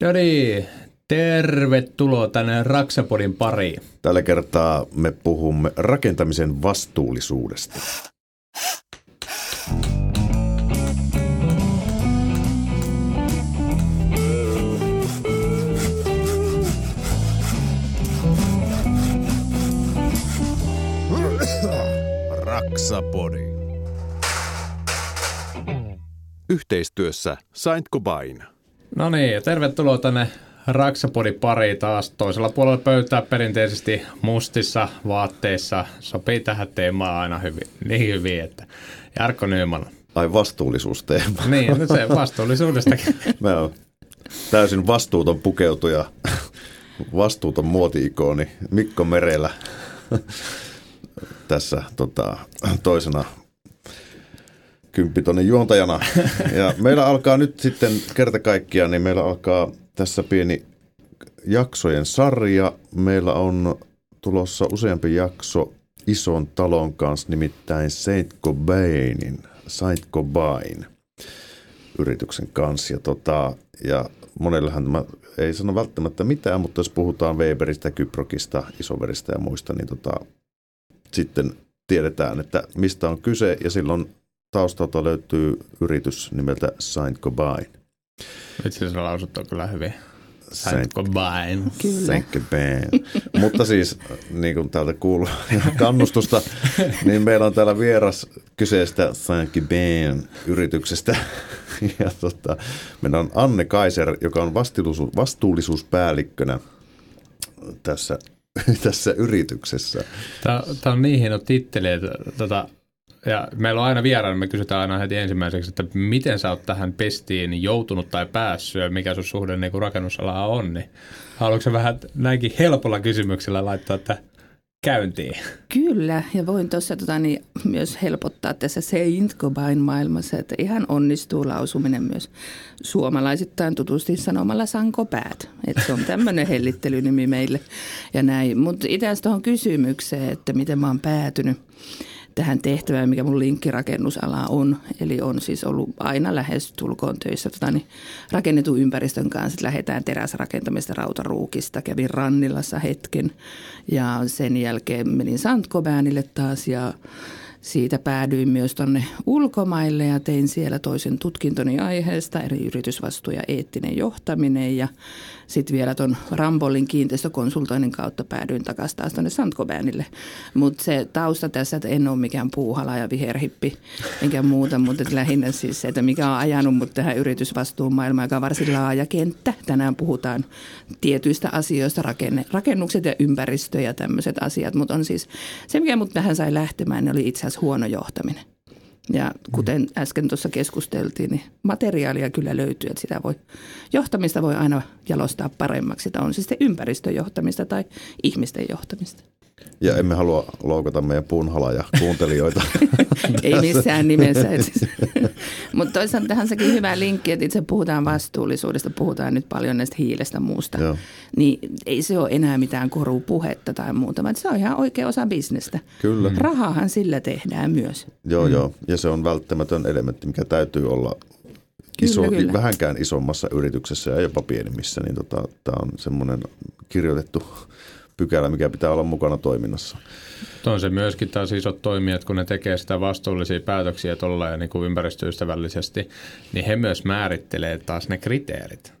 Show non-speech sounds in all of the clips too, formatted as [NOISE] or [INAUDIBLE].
No niin, tervetuloa tänne Raksapodin pariin. Tällä kertaa me puhumme rakentamisen vastuullisuudesta. Raksapodi. Yhteistyössä Saint Cobain. No niin, tervetuloa tänne Raksapodin pariin taas. Toisella puolella pöytää perinteisesti mustissa vaatteissa. Sopii tähän teemaan aina hyvin, niin hyvin, että Jarkko Nyman. Ai vastuullisuusteema. Niin, no se [LAUGHS] vastuullisuudestakin. Mä oon täysin vastuuton pukeutuja, vastuuton muoti-ikoni Mikko Merelä tässä tota, toisena kymppitonin juontajana. [LAUGHS] Ja meillä alkaa nyt sitten kerta kaikkiaan, niin meillä alkaa tässä pieni jaksojen sarja. Meillä on tulossa useampi jakso ison talon kanssa, nimittäin Saint Cobainin, Saint Cobain yrityksen kanssa. Ja, tota, ja monellehan tämä ei sano välttämättä mitään, mutta jos puhutaan Weberistä, Kyprokista, Isoveristä ja muista, niin tota, sitten tiedetään, että mistä on kyse ja silloin taustalta löytyy yritys nimeltä Saint Cobain. Itse asiassa lausut on kyllä hyvin. Saint Cobain. Saint Cobain. [LAUGHS] Mutta siis, niin kuin täältä kuuluu [LAUGHS] kannustusta, niin meillä on täällä vieras kyseistä Saint Cobain yrityksestä. [LAUGHS] Ja tota, meillä on Anne Kaiser, joka on vastuullisuus, vastuullisuuspäällikkönä tässä, tässä yrityksessä. Tämä, tämä on niin hieno titteli, että tota, ja meillä on aina vieraana, me kysytään aina heti ensimmäiseksi, että miten sä oot tähän pestiin joutunut tai päässyt ja mikä sun suhde niin rakennusalaa on, niin haluatko vähän näinkin helpolla kysymyksellä laittaa, että käyntiin? Kyllä, ja voin tuossa tota, niin, myös helpottaa tässä Saint Cobain maailmassa, että ihan onnistuu lausuminen myös suomalaisittain tutusti sanomalla Sanko Päät. Että se on tämmöinen hellittelynimi meille ja näin. Mutta itse asiassa tuohon kysymykseen, että miten mä oon päätynyt tähän tehtävään, mikä mun linkkirakennusala on. Eli on siis ollut aina lähes tulkoon töissä tota, niin rakennetun ympäristön kanssa. Lähdetään teräsrakentamista rautaruukista. Kävin Rannilassa hetken ja sen jälkeen menin Santkoväänille taas ja siitä päädyin myös tuonne ulkomaille ja tein siellä toisen tutkintoni aiheesta, eri yritysvastuu ja eettinen johtaminen. Ja sitten vielä tuon Rambolin kiinteistökonsultoinnin kautta päädyin takaisin taas tuonne Santkoväänille. Mutta se tausta tässä, että en ole mikään puuhala ja viherhippi enkä muuta, mutta lähinnä siis se, että mikä on ajanut mut tähän yritysvastuun maailmaan, joka on varsin laaja kenttä. Tänään puhutaan tietyistä asioista, rakenne, rakennukset ja ympäristö ja tämmöiset asiat, mutta on siis se, mikä mut tähän sai lähtemään, niin oli itse asiassa huono johtaminen. Ja kuten äsken tuossa keskusteltiin, niin materiaalia kyllä löytyy, että sitä voi, johtamista voi aina jalostaa paremmaksi. Sitä on siis sitten ympäristöjohtamista tai ihmisten johtamista. Ja emme halua loukata meidän puunhalaja kuuntelijoita. [LAUGHS] Ei missään nimessä. [LAUGHS] Mutta toisaalta tähän sekin hyvä linkki, että itse puhutaan vastuullisuudesta, puhutaan nyt paljon näistä hiilestä muusta. Joo. Niin ei se ole enää mitään korupuhetta tai muuta, vaan se on ihan oikea osa bisnestä. Kyllä. Rahahan sillä tehdään myös. Joo, joo. Ja se on välttämätön elementti, mikä täytyy olla iso, Kyllä, kyllä. vähänkään isommassa yrityksessä ja jopa pienemmissä. Niin tota, tämä on semmoinen kirjoitettu pykälä, mikä pitää olla mukana toiminnassa. On se myöskin taas isot toimijat, kun ne tekee sitä vastuullisia päätöksiä tuolla ja niin kuin ympäristöystävällisesti, niin he myös määrittelee taas ne kriteerit.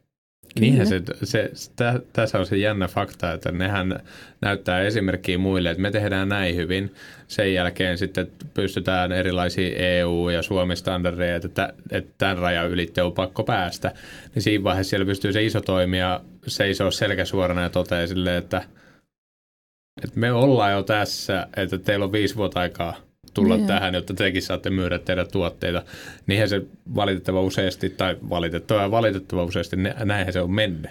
Niinhän se, se, tä, tässä on se jännä fakta, että nehän näyttää esimerkkiä muille, että me tehdään näin hyvin. Sen jälkeen sitten pystytään erilaisia EU- ja Suomi-standardeja, että, että tämän rajan ylitte on pakko päästä. Niin siinä vaiheessa siellä pystyy se iso toimija seisoo selkäsuorana ja toteaa silleen, että, että me ollaan jo tässä, että teillä on viisi vuotta aikaa tulla Joo. tähän, jotta tekin saatte myydä teidän tuotteita. Niinhän se valitettava useasti, tai valitettava ja valitettava useasti, nä- näinhän se on mennyt.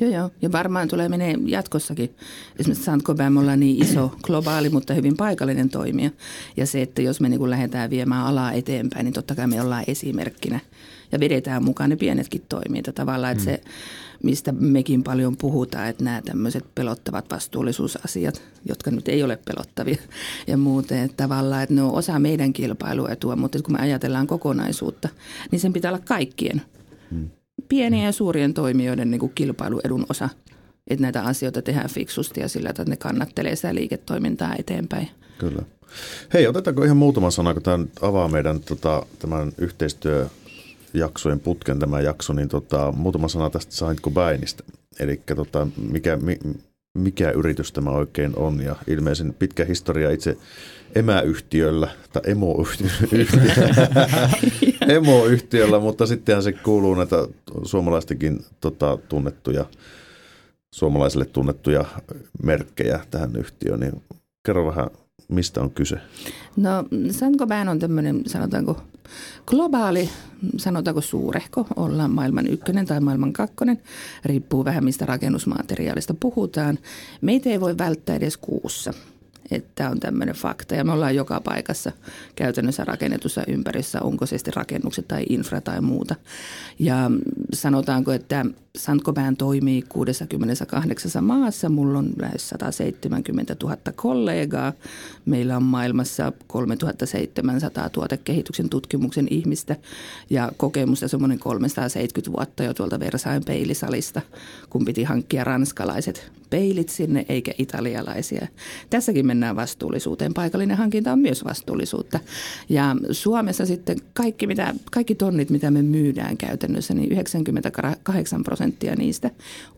Joo, joo. Ja varmaan tulee menee jatkossakin. Esimerkiksi Saint-Gobain me ollaan niin iso, globaali, mutta hyvin paikallinen toimija. Ja se, että jos me niin lähdetään viemään alaa eteenpäin, niin totta kai me ollaan esimerkkinä. Ja vedetään mukaan ne pienetkin toimijat. Ja Tavallaan, että se, mistä mekin paljon puhutaan, että nämä tämmöiset pelottavat vastuullisuusasiat, jotka nyt ei ole pelottavia ja muuten, että tavallaan, että ne on osa meidän kilpailuetua, mutta kun me ajatellaan kokonaisuutta, niin sen pitää olla kaikkien pienien ja suurien toimijoiden niin kuin kilpailuedun osa, että näitä asioita tehdään fiksusti ja sillä, että ne kannattelee sitä liiketoimintaa eteenpäin. Kyllä. Hei, otetaanko ihan muutama sana, kun tämä avaa meidän tota, tämän yhteistyöjaksojen putken tämä jakso, niin tota, muutama sana tästä Saint Cobainista. Eli tota, mikä, mi, mikä yritys tämä oikein on ja ilmeisen pitkä historia itse emäyhtiöllä tai emoyhtiöllä, [LAUGHS] emoyhtiöllä mutta sittenhän se kuuluu näitä suomalaistenkin tota, tunnettuja, suomalaisille tunnettuja merkkejä tähän yhtiöön, niin kerro vähän mistä on kyse? No Saint-Gobain on tämmöinen, sanotaanko globaali, sanotaanko suurehko, ollaan maailman ykkönen tai maailman kakkonen, riippuu vähän mistä rakennusmateriaalista puhutaan. Meitä ei voi välttää edes kuussa. Että tämä on tämmöinen fakta ja me ollaan joka paikassa käytännössä rakennetussa ympäristössä, onko se sitten rakennukset tai infra tai muuta. Ja sanotaanko, että Sankobään toimii 68 maassa. Mulla on lähes 170 000 kollegaa. Meillä on maailmassa 3700 tuotekehityksen tutkimuksen ihmistä ja kokemusta semmoinen 370 vuotta jo tuolta Versain peilisalista, kun piti hankkia ranskalaiset peilit sinne eikä italialaisia. Tässäkin mennään vastuullisuuteen. Paikallinen hankinta on myös vastuullisuutta. Ja Suomessa sitten kaikki, mitä, kaikki tonnit, mitä me myydään käytännössä, niin 98 prosenttia niistä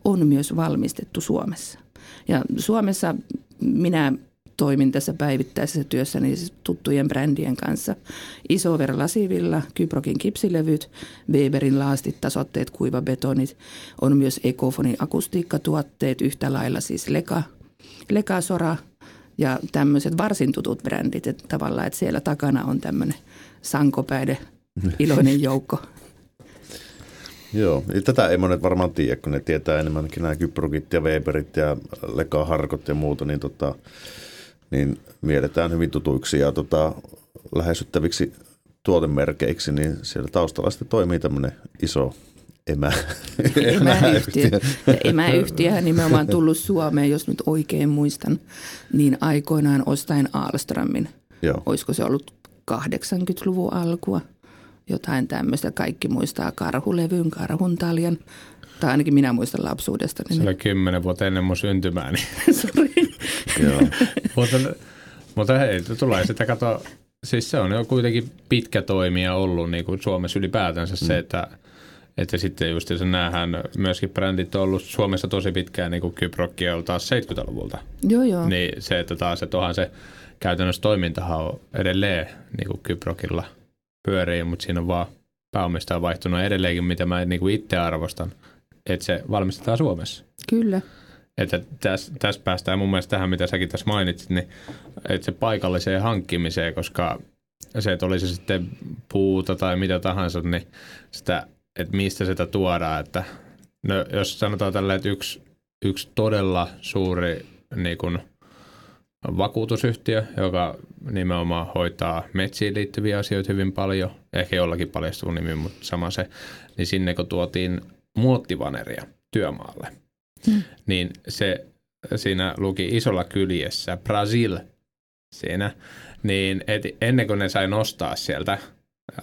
on myös valmistettu Suomessa. Ja Suomessa minä toimin tässä päivittäisessä työssäni siis tuttujen brändien kanssa. Isover lasivilla, Kyprokin kipsilevyt, Weberin laastit, tasotteet, kuivabetonit. On myös Ecofonin akustiikkatuotteet, yhtä lailla siis Leka, Leka Sora ja tämmöiset varsin tutut brändit. Että tavallaan, että siellä takana on tämmöinen sankopäide, [LAUGHS] iloinen joukko. Joo, ja tätä ei monet varmaan tiedä, kun ne tietää enemmänkin nämä Kyprokit ja Weberit ja Leka Harkot ja muuta, niin tota, niin mielletään hyvin tutuiksi ja tota, lähestyttäviksi tuotemerkeiksi, niin siellä taustalla sitten toimii tämmöinen iso emä, [LAUGHS] emäyhtiö. Ja emäyhtiöhän nimenomaan tullut Suomeen, jos nyt oikein muistan, niin aikoinaan ostaen Alströmin. Joo. Olisiko se ollut 80-luvun alkua? Jotain tämmöistä. Kaikki muistaa karhulevyn, karhuntaljan. Tai ainakin minä muistan lapsuudesta. Niin... Se oli kymmenen vuotta ennen mun syntymää. Niin... [LAUGHS] Joo. mutta, mutta hei, tulee sitä kato, siis se on jo kuitenkin pitkä toimija ollut niin kuin Suomessa ylipäätänsä mm. se, että että sitten just se näähän myöskin brändit on ollut Suomessa tosi pitkään, niin kuin Kyprokki on taas 70-luvulta. Joo, joo. Niin se, että taas, että onhan se käytännössä toimintahan on edelleen niin kuin Kyprokilla pyörii, mutta siinä on vaan pääomista vaihtunut edelleenkin, mitä mä niin kuin itse arvostan – että se valmistetaan Suomessa. Kyllä. Että tässä, tässä päästään mun mielestä tähän, mitä säkin tässä mainitsit, niin että se paikalliseen hankkimiseen, koska se, että olisi sitten puuta tai mitä tahansa, niin sitä, että mistä sitä tuodaan. Että, no, jos sanotaan tällä, että yksi, yksi todella suuri niin kuin, vakuutusyhtiö, joka nimenomaan hoitaa metsiin liittyviä asioita hyvin paljon, ehkä jollakin paljastuu nimi, mutta sama se, niin sinne kun tuotiin muottivaneria työmaalle, hmm. niin se siinä luki isolla kyljessä Brasil siinä, niin et ennen kuin ne sai nostaa sieltä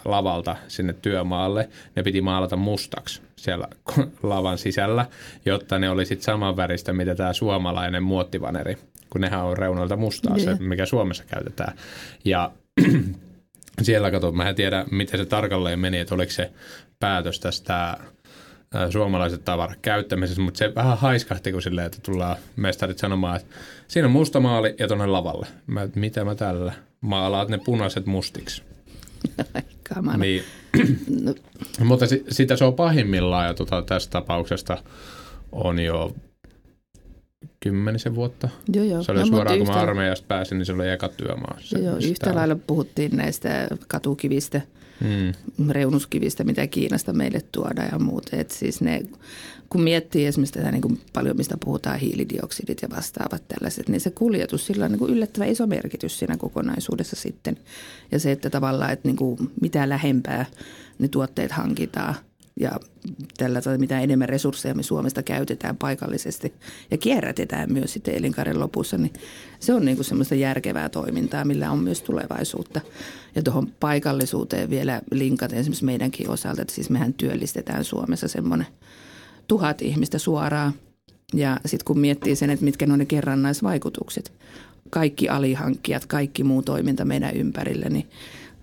lavalta sinne työmaalle, ne piti maalata mustaksi siellä [LAUGHS] lavan sisällä, jotta ne oli sitten saman väristä, mitä tämä suomalainen muottivaneri, kun nehän on reunoilta mustaa, yeah. se mikä Suomessa käytetään. Ja [CLEARS THROAT] siellä kato, mä en tiedä, miten se tarkalleen meni, että oliko se päätös tästä suomalaiset tavarat käyttämisessä, mutta se vähän haiskahti kuin silleen, että tullaan mestarit sanomaan, että siinä on musta maali ja tuonne lavalle. Mä, mitä mä tällä maalaat ne punaiset mustiksi. [LAUGHS] Niin. no. mutta si- sitä se on pahimmillaan ja tota, tästä tapauksesta on jo kymmenisen vuotta. Joo, joo. Se oli no, suoraan, kun mä armeijasta pääsin, niin se oli eka työmaa. Se, joo, yhtä lailla puhuttiin näistä katukivistä – mm. reunuskivistä, mitä Kiinasta meille tuodaan ja muuta. Et siis ne, kun miettii esimerkiksi tätä niin kuin paljon, mistä puhutaan hiilidioksidit ja vastaavat tällaiset, niin se kuljetus, sillä on niin kuin yllättävän iso merkitys siinä kokonaisuudessa sitten. Ja se, että tavallaan, että niin kuin mitä lähempää ne tuotteet hankitaan, ja tällä tavalla, mitä enemmän resursseja me Suomesta käytetään paikallisesti ja kierrätetään myös sitten elinkaaren lopussa, niin se on niin kuin semmoista järkevää toimintaa, millä on myös tulevaisuutta. Ja tuohon paikallisuuteen vielä linkaten esimerkiksi meidänkin osalta, että siis mehän työllistetään Suomessa semmoinen tuhat ihmistä suoraan ja sitten kun miettii sen, että mitkä on ne kerrannaisvaikutukset, kaikki alihankkijat, kaikki muu toiminta meidän ympärille, niin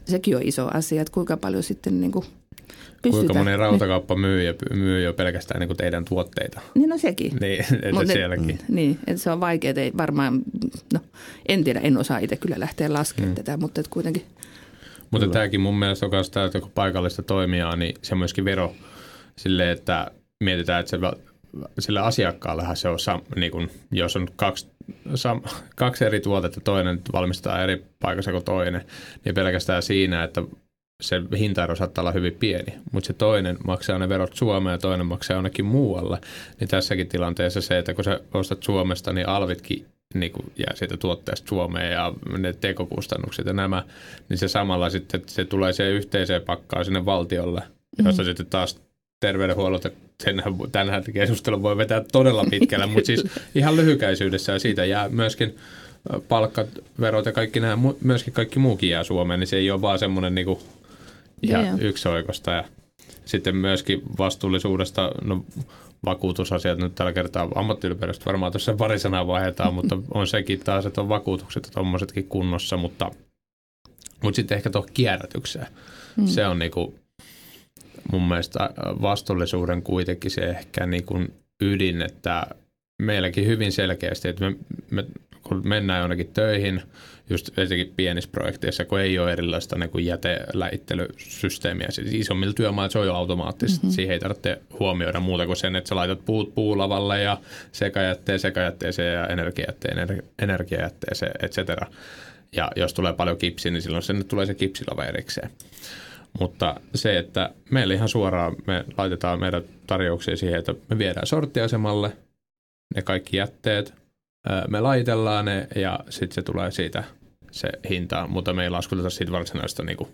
sekin on iso asia, että kuinka paljon sitten niin kuin pystytään. Kuinka moni rautakauppa myy, ja myy jo pelkästään niin kuin teidän tuotteita? Niin no sekin. Niin, että Mut ne- sielläkin. Niin, että se on vaikea, ei varmaan, no en tiedä, en osaa itse kyllä lähteä laskemaan mm. tätä, mutta että kuitenkin, Mutta tämäkin mun mielestä on myös tämä, että kun paikallista toimijaa, niin se on myöskin vero sille, että mietitään, että se, va- sille asiakkaallehan se on, sam, niin kun, jos on kaksi, sam, kaksi eri tuotetta, toinen valmistaa eri paikassa kuin toinen, niin pelkästään siinä, että se hintaero saattaa olla hyvin pieni, mutta se toinen maksaa ne verot Suomeen ja toinen maksaa jonnekin muualle, niin tässäkin tilanteessa se, että kun sä ostat Suomesta, niin alvitkin niin kuin jää siitä tuotteesta Suomeen ja ne tekokustannukset ja nämä, niin se samalla sitten se tulee siihen yhteiseen pakkaan sinne valtiolle, jossa sitten taas terveydenhuollot, senhän, tänhän keskustelun voi vetää todella pitkälle, mutta siis ihan lyhykäisyydessä ja siitä jää myöskin palkkat, verot ja kaikki nämä, myöskin kaikki muukin jää Suomeen, niin se ei ole vaan semmoinen niin ihan joo. yksioikosta ja sitten myöskin vastuullisuudesta, no vakuutusasiat nyt tällä kertaa ammattiyliopistosta varmaan tuossa pari sanaa vaihdetaan, [LAUGHS] mutta on sekin taas, että on vakuutukset ja tuommoisetkin kunnossa, mutta, mutta sitten ehkä tuohon kierrätykseen. Mm. Se on niinku mun mielestä vastuullisuuden kuitenkin se ehkä niinku ydin, että meilläkin hyvin selkeästi, että me, me kun mennään jonnekin töihin, just etenkin pienissä projekteissa, kun ei ole erilaista niin kuin jäteläittelysysteemiä. Siis isommilla työmailla se on jo automaattisesti. Mm-hmm. Siihen ei tarvitse huomioida muuta kuin sen, että sä laitat puut puulavalle ja sekajätteen sekajätteeseen ja energiajätteen ener- energiajätteeseen, et cetera. Ja jos tulee paljon kipsiä, niin silloin sinne tulee se kipsilava erikseen. Mutta se, että meillä ihan suoraan me laitetaan meidän tarjouksia siihen, että me viedään sorttiasemalle ne kaikki jätteet, me laitellaan ne ja sitten se tulee siitä se hinta, mutta me ei laskuteta siitä varsinaista niinku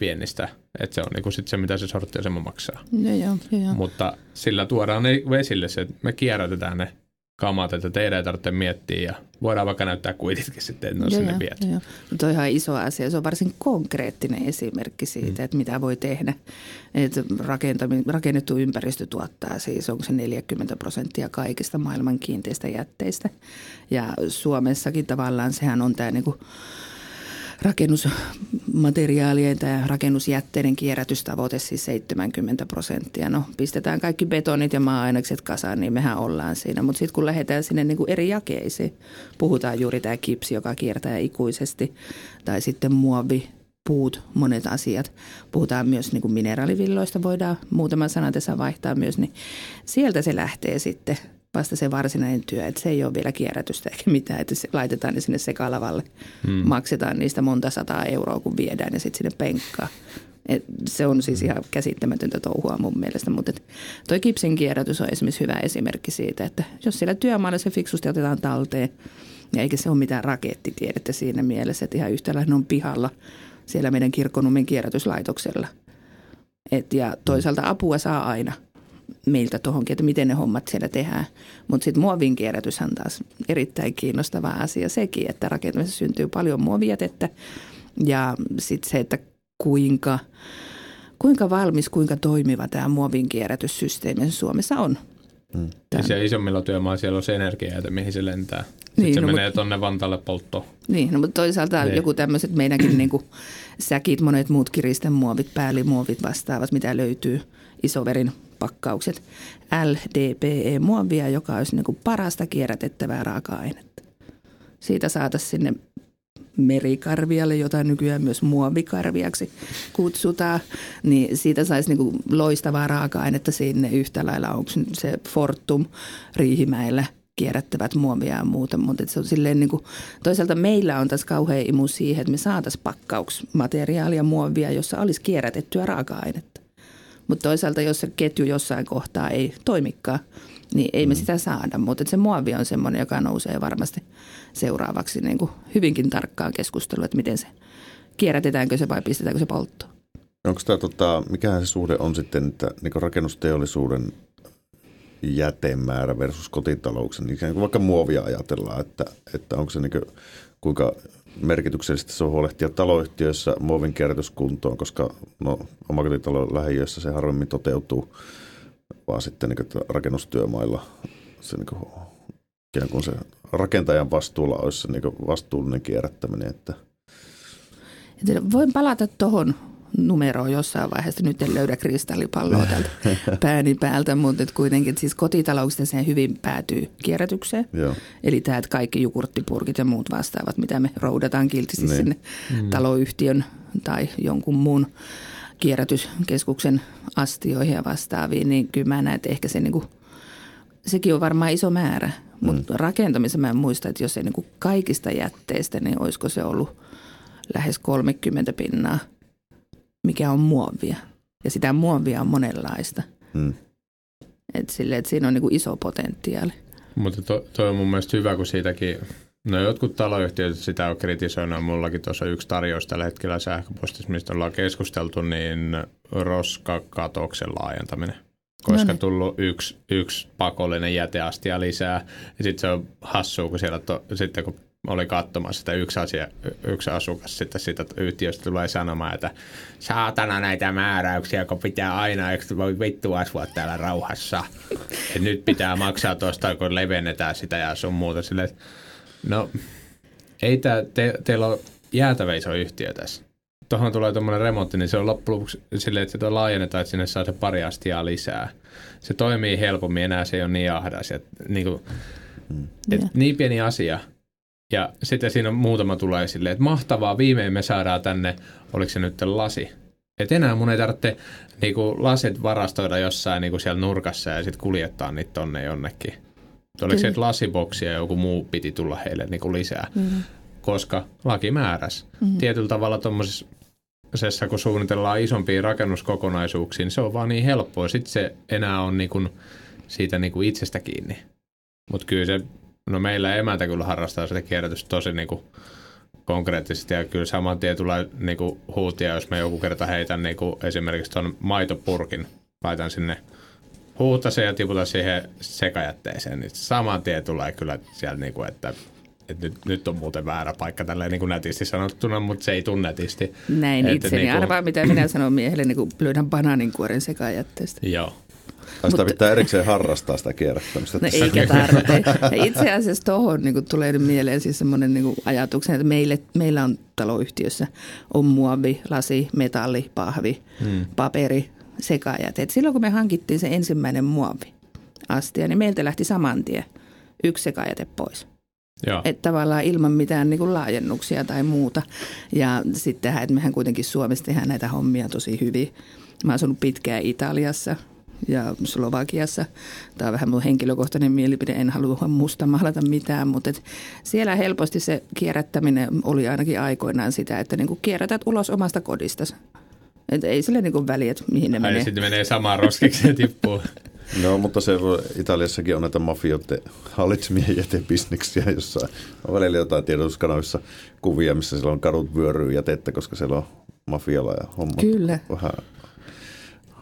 viennistä, että se on niinku sit se, mitä se sorttiasema maksaa. joo, joo, joo. Mutta sillä tuodaan ne esille se, että me kierrätetään ne kamat, että teidän ei tarvitse miettiä ja voidaan vaikka näyttää kuititkin sitten, että ne on Joo, sinne viety. joo. Mutta on ihan iso asia. Se on varsin konkreettinen esimerkki siitä, mm. että mitä voi tehdä. Että rakennettu ympäristö tuottaa siis, onko se 40 prosenttia kaikista maailman kiinteistä jätteistä. Ja Suomessakin tavallaan sehän on tämä niinku rakennusmateriaalien tai rakennusjätteiden kierrätystavoite siis 70 prosenttia. No pistetään kaikki betonit ja maa-ainekset kasaan, niin mehän ollaan siinä. Mutta sitten kun lähdetään sinne niin kuin eri jakeisiin, puhutaan juuri tämä kipsi, joka kiertää ikuisesti, tai sitten muovi, puut, monet asiat. Puhutaan myös niin kuin mineraalivilloista, voidaan muutama sana tässä vaihtaa myös, niin sieltä se lähtee sitten vasta se varsinainen työ, että se ei ole vielä kierrätystä eikä mitään, että se laitetaan ne sinne sekalavalle, hmm. maksetaan niistä monta sataa euroa, kun viedään ne sitten sinne penkkaan. Et se on siis ihan käsittämätöntä touhua mun mielestä, mutta toi kipsin kierrätys on esimerkiksi hyvä esimerkki siitä, että jos siellä työmaalla se fiksusti otetaan talteen, ja eikä se ole mitään rakettitiedettä siinä mielessä, että ihan yhtäläinen on pihalla siellä meidän kirkkonummen kierrätyslaitoksella. Et ja toisaalta apua saa aina meiltä tuohonkin, että miten ne hommat siellä tehdään. Mutta sitten muovin kierrätyshän taas erittäin kiinnostava asia sekin, että rakentamisessa syntyy paljon muovijätettä ja sitten se, että kuinka, kuinka valmis, kuinka toimiva tämä muovin kierrätyssysteemi Suomessa on. Mm. Ja siellä isommilla työmailla siellä on se energiajäte, mihin se lentää. Sitten Niin, se no, menee tonne Vantaalle polttoon. Niin, no, mutta toisaalta Niin. joku tämmöiset meidänkin [CLEARS THROAT] niin kuin säkit, monet muut kiristemuovit, päällimuovit vastaavat, mitä löytyy, isoverin pakkaukset, LDPE-muovia, joka olisi niin kuin parasta kierrätettävää raaka-ainetta. Siitä saataisiin sinne merikarvialle, jota nykyään myös muovikarviaksi kutsutaan, niin siitä saisi niin loistavaa raaka-ainetta sinne yhtä lailla. Onko se Fortum Riihimäellä kierrättävät muovia ja muuta, mutta se on silleen niin kuin, toisaalta meillä on tässä kauhean imu siihen, että me saataisiin pakkauksmateriaalia muovia, jossa olisi kierrätettyä raaka-ainetta. Mutta toisaalta, jos se ketju jossain kohtaa ei toimikaan, niin ei me sitä saada. Mutta se muovi on semmoinen, joka nousee varmasti seuraavaksi niin kuin hyvinkin tarkkaan keskustelua, että miten se, kierrätetäänkö se vai pistetäänkö se polttoon. Onko tämä, tota, mikähän se suhde on sitten, että niin rakennusteollisuuden jätemäärä versus kotitalouksen, niin vaikka muovia ajatellaan, että, että onko se niin kuin, kuinka merkityksellisesti se on huolehtia taloyhtiöissä muovin kierrätyskuntoon, koska no, omakotitalon lähiöissä se harvemmin toteutuu, vaan sitten niin kuin, rakennustyömailla se niin kuin, kuin se rakentajan vastuulla olisi se niin vastuullinen kierrättäminen. Että. Voin palata tuohon numeroon jossain vaiheessa. Nyt en löydä kristallipalloa täältä [LAUGHS] pääni päältä, mutta et kuitenkin siis kotitalouksista se hyvin päätyy kierrätykseen. Joo. Eli tämä, että kaikki jukurttipurkit ja muut vastaavat, mitä me roudataan kiltisti Niin. sinne mm. taloyhtiön tai jonkun muun kierrätyskeskuksen astioihin ja vastaaviin, niin kyllä mä näen, että ehkä se niinku, sekin on varmaan iso määrä. Mutta mm. rakentamisen mä en muista, että jos ei niinku kaikista jätteistä, niin olisiko se ollut lähes 30 pinnaa, mikä on muovia. Ja sitä muovia on monenlaista. Hmm. Et sille, et siinä on niinku iso potentiaali. Mutta to, toi on mun mielestä hyvä, kun siitäkin, no jotkut taloyhtiöt sitä on kritisoinut, mullakin tuossa yksi tarjous tällä hetkellä sähköpostissa, mistä ollaan keskusteltu, niin roskakatoksen laajentaminen. Koska No niin. tullut yksi, yksi pakollinen jäteastia lisää. Ja sitten se on hassua, kun siellä to, sitten kun oli katsomassa sitä yksi, asia, yksi asukas sitten siitä yhtiöstä tulee sanomaan, että saatana näitä määräyksiä, kun pitää aina, eikö voi vittu asua täällä rauhassa. Et nyt pitää maksaa tuosta, kun levennetään sitä ja sun muuta. Että no, ei tää, te, teillä on jäätävä iso yhtiö tässä. Tuohon tulee tuommoinen remontti, niin se on loppujen lopuksi silleen, että sitä laajennetaan, että sinne saa se pari astiaa lisää. Se toimii helpommin, enää se ei ole niin ahdas. Et, niin kuin, et Joo. niin pieni asia. Ja sitten siinä on muutama tulee silleen, että mahtavaa, viimein me saadaan tänne, oliko se nyt lasi. Että enää mun ei tarvitse niinku, lasit varastoida jossain niinku, siellä nurkassa ja sitten kuljettaa niitä tonne jonnekin. Oliko se, että lasiboksia ja joku muu piti tulla heille niinku, lisää, Mm. koska laki määräsi. Mm. Tietyllä tavalla tuommoisessa, kun suunnitellaan isompia rakennuskokonaisuuksia, niin se on vaan niin helppoa. Sitten se enää on niinku, siitä niinku, itsestä kiinni. Mutta kyllä se, no meillä emäntä kyllä harrastaa sitä kierrätystä tosi niinku konkreettisesti ja kyllä saman tien tulee niinku huutia, jos mä joku kerta heitän niinku esimerkiksi tuon maitopurkin, laitan sinne huutasen ja tiputan siihen sekajätteeseen, niin saman tien tulee kyllä siellä niinku, että että nyt, nyt on muuten väärä paikka tälleen niin kuin nätisti sanottuna, mutta se ei tule nätisti. Näin Että itseni. niinku- Arvaa, mitä minä sanon miehelle, niin löydän banaaninkuoren sekajätteestä. Joo. Tai sitä pitää erikseen harrastaa sitä kierrättämistä. No eikä tarvitse. Itse asiassa tuohon niin tulee nyt mieleen siis semmoinen niin ajatuksen, että meille, meillä on taloyhtiössä on muovi, lasi, metalli, pahvi, hmm. paperi, sekajäte. Et silloin kun me hankittiin se ensimmäinen muovi astia, niin meiltä lähti saman tien yksi sekajäte pois. Joo. Että tavallaan ilman mitään niin kuin laajennuksia tai muuta. Ja sittenhän, että mehän kuitenkin Suomessa tehdään näitä hommia tosi hyvin. Mä oon asunut pitkään Italiassa ja Slovakiassa. Tämä on vähän mun henkilökohtainen mielipide, en halua musta mahlata mitään, mutta et siellä helposti se kierrättäminen oli ainakin aikoinaan sitä, että niin kuin kierrätät ulos omasta kodistasi. Et ei sille niin kuin väliä, että mihin ne Ai menee. sitten menee samaan roskiksi ja tippuu. [LAUGHS] No, mutta se Italiassakin on näitä mafioiden hallitsemia jätebisneksiä, jossa on välillä jotain tiedotuskanavissa kuvia, missä siellä on kadut vyöryy jätettä, koska siellä on mafialla ja hommat Kyllä. vähän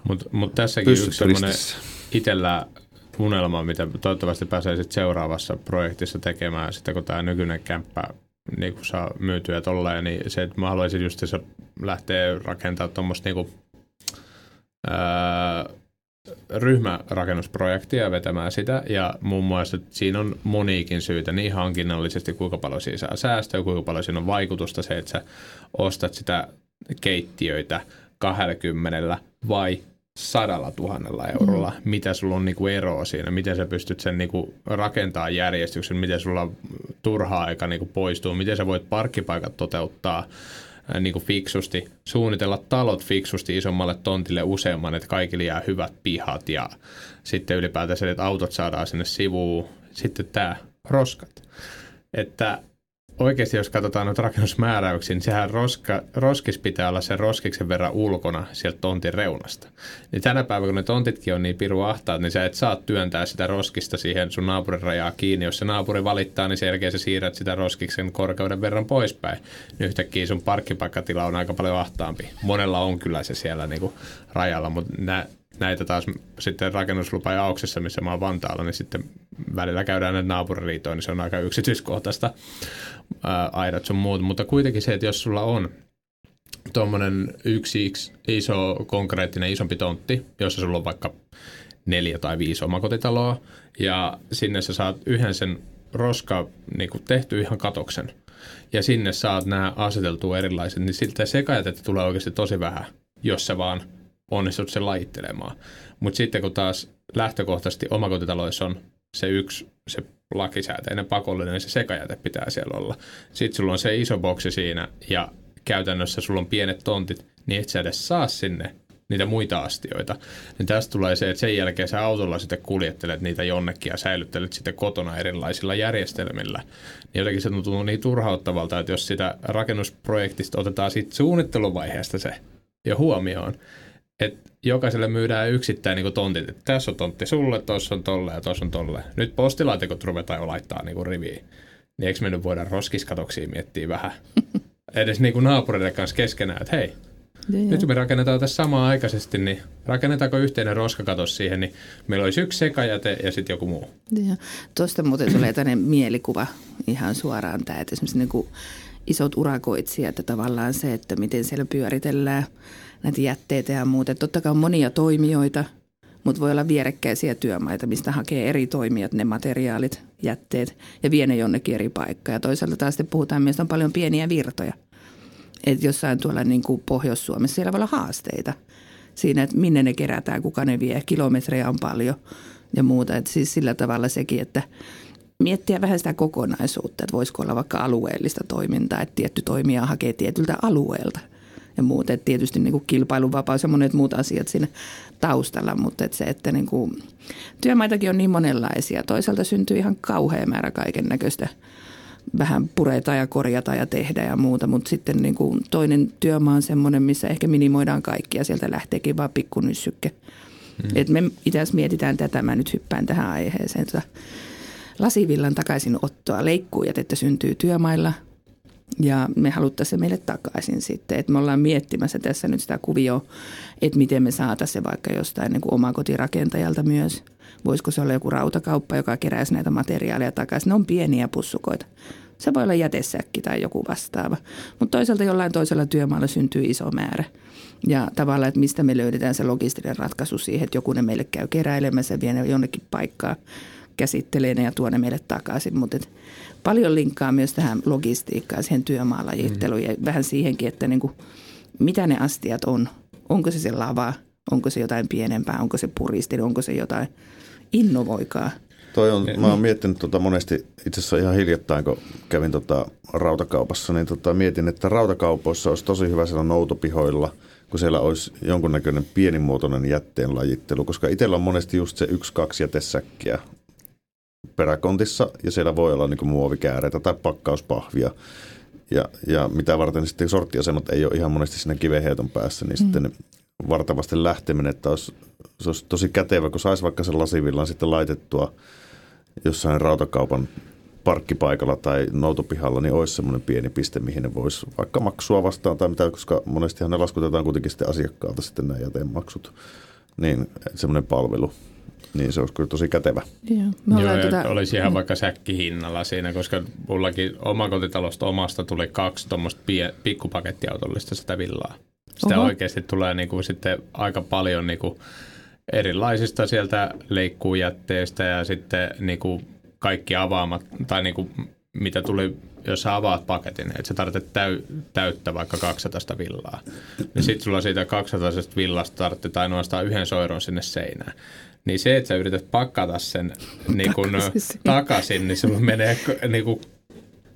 Mutta mut tässäkin yksi ristissä. itsellä unelma, mitä toivottavasti pääsee sit seuraavassa projektissa tekemään, sitten kun tämä nykyinen kämppä niin kun saa myytyä tolleen, niin se, että mä haluaisin just se lähteä rakentamaan tuommoista niinku, ää, ryhmärakennusprojektia vetämään sitä. Ja muun muassa että siinä on moniikin syitä niin hankinnallisesti, kuinka paljon siinä saa säästöä, kuinka paljon siinä on vaikutusta se, että sä ostat sitä keittiöitä 20 vai sadalla tuhannella eurolla, mm. mitä sulla on niinku eroa siinä, miten sä pystyt sen niinku rakentaa järjestyksen, miten sulla turhaa aika niinku poistuu, miten sä voit parkkipaikat toteuttaa ää, niinku fiksusti, suunnitella talot fiksusti isommalle tontille useamman, että kaikille jää hyvät pihat ja sitten ylipäätään se, että autot saadaan sinne sivuun. Sitten tämä roskat. Että oikeasti jos katsotaan noita rakennusmääräyksiä, niin sehän roska, roskis pitää olla sen roskiksen verran ulkona sieltä tontin reunasta. Niin tänä päivänä, kun ne tontitkin on niin piru ahtaat, niin sä et saa työntää sitä roskista siihen sun naapurin rajaa kiinni. Jos se naapuri valittaa, niin sen jälkeen sä siirrät sitä roskiksen korkeuden verran poispäin. Niin yhtäkkiä sun parkkipaikkatila on aika paljon ahtaampi. Monella on kyllä se siellä niinku rajalla, mutta nä, näitä taas sitten rakennuslupa ja auksessa, missä mä oon Vantaalla, niin sitten välillä käydään näitä naapuriliitoja, niin se on aika yksityiskohtaista ää, aidat sun muut. Mutta kuitenkin se, että jos sulla on tuommoinen yksi iso konkreettinen isompi tontti, jossa sulla on vaikka neljä tai viisi omakotitaloa, ja sinne sä saat yhden sen roska niin tehty ihan katoksen, ja sinne saat nämä aseteltua erilaiset, niin siltä sekajätettä tulee oikeasti tosi vähän, jos sä vaan onnistut sen lajittelemaan. Mutta sitten kun taas lähtökohtaisesti omakotitaloissa on se yksi, se lakisääteinen pakollinen, niin se sekajäte pitää siellä olla. Sitten sulla on se iso boksi siinä ja käytännössä sulla on pienet tontit, niin et sä edes saa sinne niitä muita astioita. Niin tästä tulee se, että sen jälkeen sä autolla sitten kuljettelet niitä jonnekin ja säilyttelet sitten kotona erilaisilla järjestelmillä. Niin jotenkin se tuntuu niin turhauttavalta, että jos sitä rakennusprojektista otetaan siitä suunnitteluvaiheesta se jo huomioon, että jokaiselle myydään yksittäin niin tontit. Että tässä on tontti sulle, tuossa on tolle ja tuossa on tolle. Nyt postilaatikot ruvetaan jo laittaa niin riviin. Niin eikö me nyt voida roskiskatoksia miettiä vähän? [LAUGHS] Edes niin kuin naapureiden kanssa keskenään, että hei, ja nyt me rakennetaan tässä samaan aikaisesti, niin rakennetaanko yhteinen roskakatos siihen, niin meillä olisi yksi sekajäte ja sitten joku muu. Ja, tuosta muuten tulee tämmöinen mielikuva ihan suoraan tämä, että esimerkiksi niin kuin isot urakoitsijat, että tavallaan se, että miten siellä pyöritellään – näitä jätteitä ja muuta. Totta kai on monia toimijoita, mutta voi olla vierekkäisiä työmaita, mistä hakee eri toimijat ne materiaalit, jätteet ja vie ne jonnekin eri paikkaan. Ja toisaalta taas sitten puhutaan myös, on paljon pieniä virtoja. Että jossain tuolla niin kuin Pohjois-Suomessa siellä voi olla haasteita siinä, että minne ne kerätään, kuka ne vie. Kilometrejä on paljon ja muuta. Että siis sillä tavalla sekin, että miettiä vähän sitä kokonaisuutta, että voisiko olla vaikka alueellista toimintaa, että tietty toimija hakee tietyltä alueelta – ja muut. Et tietysti niin kuin kilpailuvapaus ja monet muut asiat siinä taustalla, mutta et se, että niin kuin, työmaitakin on niin monenlaisia. Toisaalta syntyy ihan kauhea määrä kaiken näköistä vähän pureta ja korjata ja tehdä ja muuta, mutta sitten niin kuin toinen työmaa on semmoinen, missä ehkä minimoidaan kaikki ja sieltä lähteekin vaan pikkunyssykke. Hmm. Et me itse asiassa mietitään tätä, mä nyt hyppään tähän aiheeseen. Tota, lasivillan takaisinottoa, leikkuujätettä syntyy työmailla – ja me haluttaisiin se meille takaisin sitten. Että me ollaan miettimässä tässä nyt sitä kuvioa, että miten me saataisiin se vaikka jostain niin kuin omakotirakentajalta myös. Voisiko se olla joku rautakauppa, joka keräisi näitä materiaaleja takaisin. Ne on pieniä pussukoita. Se voi olla jätesäkki tai joku vastaava. Mutta toisaalta jollain toisella työmaalla syntyy iso määrä. Ja tavallaan, että mistä me löydetään se logistinen ratkaisu siihen, että joku ne meille käy keräilemässä, vie ne jonnekin paikkaan, käsittelee ne ja tuo ne meille takaisin. Mutta paljon linkkaa myös tähän logistiikkaan, siihen työmaalajitteluun mm. ja vähän siihenkin, että niin kuin, mitä ne astiat on. Onko se se lava, onko se jotain pienempää, onko se puristin, onko se jotain innovoikaa. Toi on, mä oon miettinyt tota monesti, itse asiassa ihan hiljattain, kun kävin tota rautakaupassa, niin tota mietin, että rautakaupoissa olisi tosi hyvä siellä noutopihoilla, kun siellä olisi jonkunnäköinen pienimuotoinen jätteen lajittelu, koska itsellä on monesti just se yksi-kaksi jätesäkkiä peräkontissa ja siellä voi olla niin muovikääreitä tai pakkauspahvia. Ja, ja mitä varten sitten sorttiasemat ei ole ihan monesti siinä kivenheiton päässä, niin mm. sitten vartavasti lähteminen, että olisi, se olisi tosi kätevä, kun saisi vaikka sen lasivillan sitten laitettua jossain rautakaupan parkkipaikalla tai noutopihalla, niin olisi semmoinen pieni piste, mihin ne voisi vaikka maksua vastaan tai mitä, koska monestihan ne laskutetaan kuitenkin sitten asiakkaalta sitten nämä jätemaksut. Niin semmoinen palvelu niin se olisi kyllä tosi kätevä. Joo, Joo tuota... olisi ihan vaikka säkkihinnalla siinä, koska mullakin omakotitalosta omasta tuli kaksi tuommoista pie- pikkupakettiautollista sitä villaa. Sitä Oho. oikeasti tulee niinku sitten aika paljon niinku erilaisista sieltä leikkuujätteistä ja sitten niinku kaikki avaamat, tai niinku mitä tuli, jos sä avaat paketin, että sä tarvitset täy, täyttä vaikka 200 villaa, niin sitten sulla siitä 200 villasta tarvitsee ainoastaan yhden soiron sinne seinään niin se, että sä yrität pakata sen niin kun, takaisin, niin sulla menee niin kun,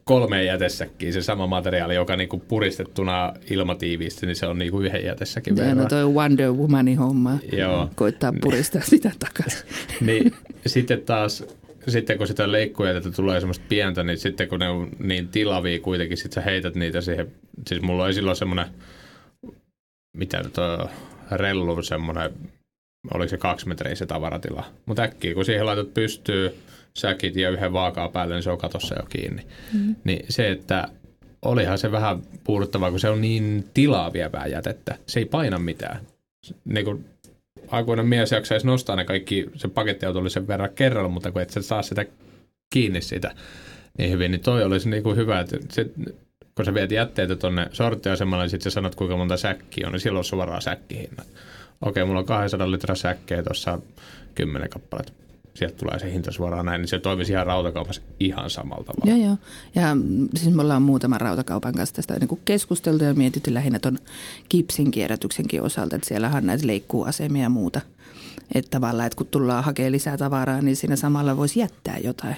kolmeen jätessäkin se sama materiaali, joka niin kuin puristettuna ilmatiiviisti, niin se on niin kuin yhden jätessäkin verran. No toi Wonder Womanin homma. Joo. Koittaa puristaa sitä takaisin. niin, sitten taas sitten kun sitä leikkujätettä tulee semmoista pientä, niin sitten kun ne on niin tilavia kuitenkin, sitten sä heität niitä siihen. Siis mulla oli silloin semmoinen, mitä on, rellu semmoinen, oliko se kaksi metriä se tavaratila. Mutta äkkiä kun siihen laitat pystyy säkit ja yhden vaakaa päälle, niin se on katossa jo kiinni. Mm. Niin se, että olihan se vähän puuduttavaa, kun se on niin tilaa vievää jätettä. Se ei paina mitään. Niin kuin aikuinen mies jaksaisi nostaa ne kaikki se pakettiautollisen verran kerralla, mutta kun et sä saa sitä kiinni siitä niin hyvin, niin toi olisi niin kuin hyvä, että se, kun sä viet jätteitä tuonne sorttiasemalle, niin sitten sä sanot, kuinka monta säkkiä on, niin silloin on suoraan säkkihinnat. Okei, mulla on 200 litraa säkkejä tuossa 10 kappaletta sieltä tulee se hinta suoraan näin, niin se toimisi ihan rautakaupassa ihan samalla tavalla. Joo, joo. Ja siis me ollaan muutaman rautakaupan kanssa tästä niin keskusteltu ja mietitty lähinnä tuon kipsin kierrätyksenkin osalta, että siellähän on näitä leikkuuasemia ja muuta. Että tavallaan, että kun tullaan hakemaan lisää tavaraa, niin siinä samalla voisi jättää jotain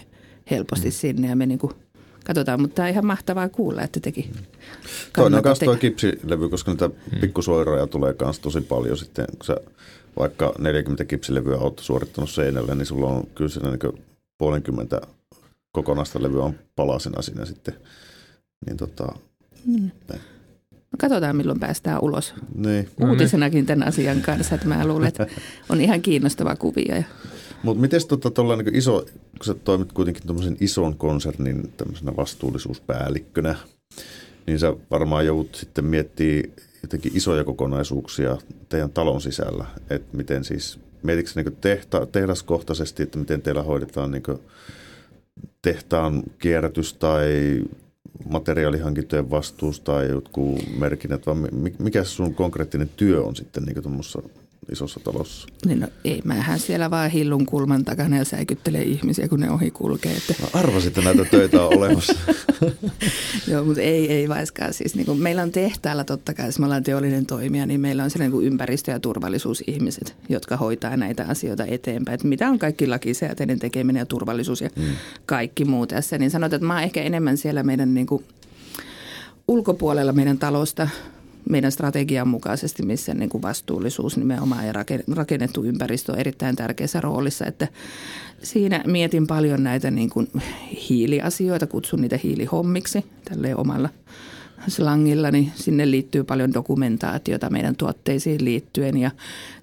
helposti mm. sinne ja me niin kuin katsotaan, mutta tämä on ihan mahtavaa kuulla, että teki. Toinen on myös tuo kipsilevy, koska niitä mm. tulee myös tosi paljon sitten, kun sä vaikka 40 kipsilevyä olet suorittanut seinälle, niin sulla on kyllä siinä niin puolenkymmentä kokonaista levyä on palasena siinä sitten. Niin tota, mm. No katsotaan, milloin päästään ulos niin. uutisenakin tämän asian kanssa. Että mä luulen, että [LAUGHS] on ihan kiinnostava kuvia. Mutta miten tota, niin iso, kun sä toimit kuitenkin tuommoisen ison konsernin tämmöisenä vastuullisuuspäällikkönä, niin sä varmaan joudut sitten miettimään jotenkin isoja kokonaisuuksia teidän talon sisällä, että miten siis, mietitkö niin tehta, tehdaskohtaisesti, että miten teillä hoidetaan niin tehtaan kierrätys tai materiaalihankintojen vastuus tai jotkut merkinnät, vai mikä sun konkreettinen työ on sitten niin tuommoisessa isossa talossa? Niin no ei, mähän siellä vaan hillun kulman takana ja säikyttelee ihmisiä, kun ne ohi kulkee. Että... No, arvasin, että näitä töitä on olemassa. [LAUGHS] Joo, mutta ei, ei vaiskaan. Siis, niin kuin meillä on tehtaalla totta kai, jos me ollaan teollinen toimija, niin meillä on sellainen kuin ympäristö- ja turvallisuusihmiset, jotka hoitaa näitä asioita eteenpäin. Että mitä on kaikki lakisääteinen tekeminen ja turvallisuus ja mm. kaikki muu tässä. Niin sanotaan, että mä oon ehkä enemmän siellä meidän niin kuin ulkopuolella meidän talosta meidän strategian mukaisesti, missä niin kuin vastuullisuus nimenomaan ja rakennettu ympäristö on erittäin tärkeässä roolissa. Että siinä mietin paljon näitä niin kuin hiiliasioita, kutsun niitä hiilihommiksi tälle omalla – slangilla, niin sinne liittyy paljon dokumentaatiota meidän tuotteisiin liittyen ja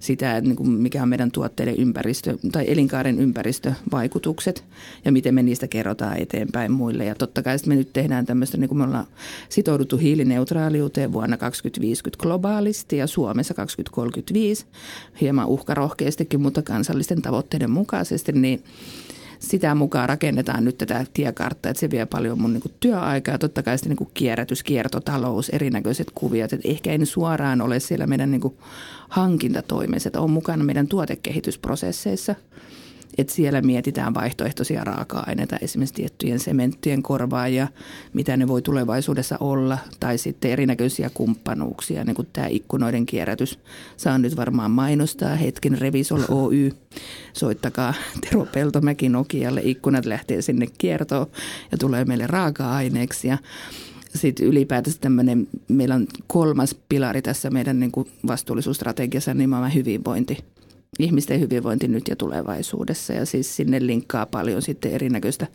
sitä, että niin kuin mikä on meidän tuotteiden ympäristö tai elinkaaren ympäristövaikutukset ja miten me niistä kerrotaan eteenpäin muille. Ja totta kai me nyt tehdään tämmöistä, niin kuin me ollaan sitouduttu hiilineutraaliuteen vuonna 2050 globaalisti ja Suomessa 2035 hieman uhkarohkeastikin, mutta kansallisten tavoitteiden mukaisesti, niin sitä mukaan rakennetaan nyt tätä tiekarttaa, että se vie paljon mun niin työaikaa totta kai sitten niin kierrätys, kiertotalous, erinäköiset kuviot, että ehkä en suoraan ole siellä meidän niin hankintatoimessa, että on mukana meidän tuotekehitysprosesseissa – että siellä mietitään vaihtoehtoisia raaka-aineita, esimerkiksi tiettyjen sementtien korvaajia, mitä ne voi tulevaisuudessa olla, tai sitten erinäköisiä kumppanuuksia, niin kuin tämä ikkunoiden kierrätys. Saan nyt varmaan mainostaa hetken Revisol Oy. Soittakaa Tero Peltomäki Nokialle, ikkunat lähtee sinne kiertoon ja tulee meille raaka-aineeksi. Sitten ylipäätänsä tämmöinen, meillä on kolmas pilari tässä meidän niin kuin vastuullisuusstrategiassa, nimenomaan hyvinvointi ihmisten hyvinvointi nyt ja tulevaisuudessa. Ja siis sinne linkkaa paljon sitten erinäköistä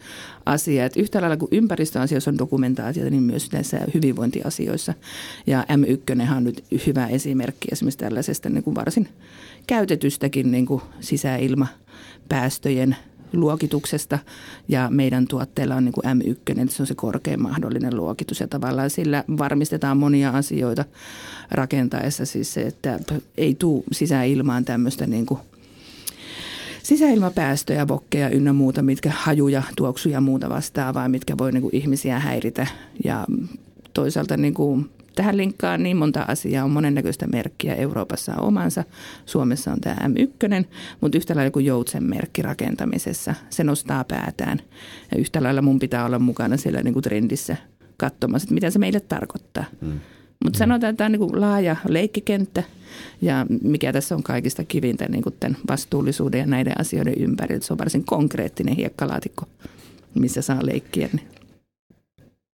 asiaa. Et yhtä lailla kuin ympäristöasioissa on dokumentaatiota, niin myös näissä hyvinvointiasioissa. Ja M1 on nyt hyvä esimerkki esimerkiksi tällaisesta niin kuin varsin käytetystäkin niin kuin sisäilmapäästöjen luokituksesta ja meidän tuotteella on niin kuin M1, se on se korkein mahdollinen luokitus ja tavallaan sillä varmistetaan monia asioita rakentaessa siis se, että ei tule sisäilmaan tämmöistä niin kuin sisäilmapäästöjä, vokkeja ynnä muuta, mitkä hajuja, tuoksuja ja muuta vastaavaa, mitkä voi niin kuin ihmisiä häiritä. Ja toisaalta niin kuin tähän linkkaan niin monta asiaa, on monennäköistä merkkiä. Euroopassa on omansa, Suomessa on tämä M1, mutta yhtä lailla kuin Joutsen merkki rakentamisessa, se nostaa päätään. Ja yhtä lailla mun pitää olla mukana siellä niin kuin trendissä katsomassa, että mitä se meille tarkoittaa. Mm. Mutta sanotaan, että tämä on niin kuin laaja leikkikenttä ja mikä tässä on kaikista kivintä niin kuin tämän vastuullisuuden ja näiden asioiden ympärillä. Se on varsin konkreettinen hiekkalaatikko, missä saa leikkiä. Niin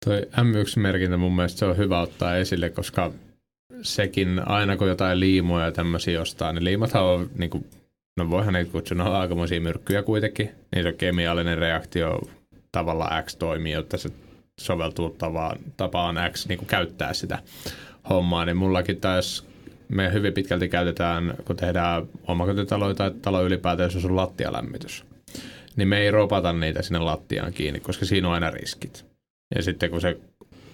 Toi M1-merkintä mun mielestä se on hyvä ottaa esille, koska sekin aina kun jotain liimoja ja tämmöisiä ostaa, niin liimathan on niin kuin no voihan ne kutsunut aikamoisia myrkkyjä kuitenkin, niin se kemiallinen reaktio tavalla X toimii, jotta se soveltuu tapaan, tapaan X niin kuin käyttää sitä hommaa, niin mullakin taas me hyvin pitkälti käytetään, kun tehdään omakotitaloja tai talo ylipäätään, jos on lattialämmitys, niin me ei ropata niitä sinne lattiaan kiinni, koska siinä on aina riskit. Ja sitten kun se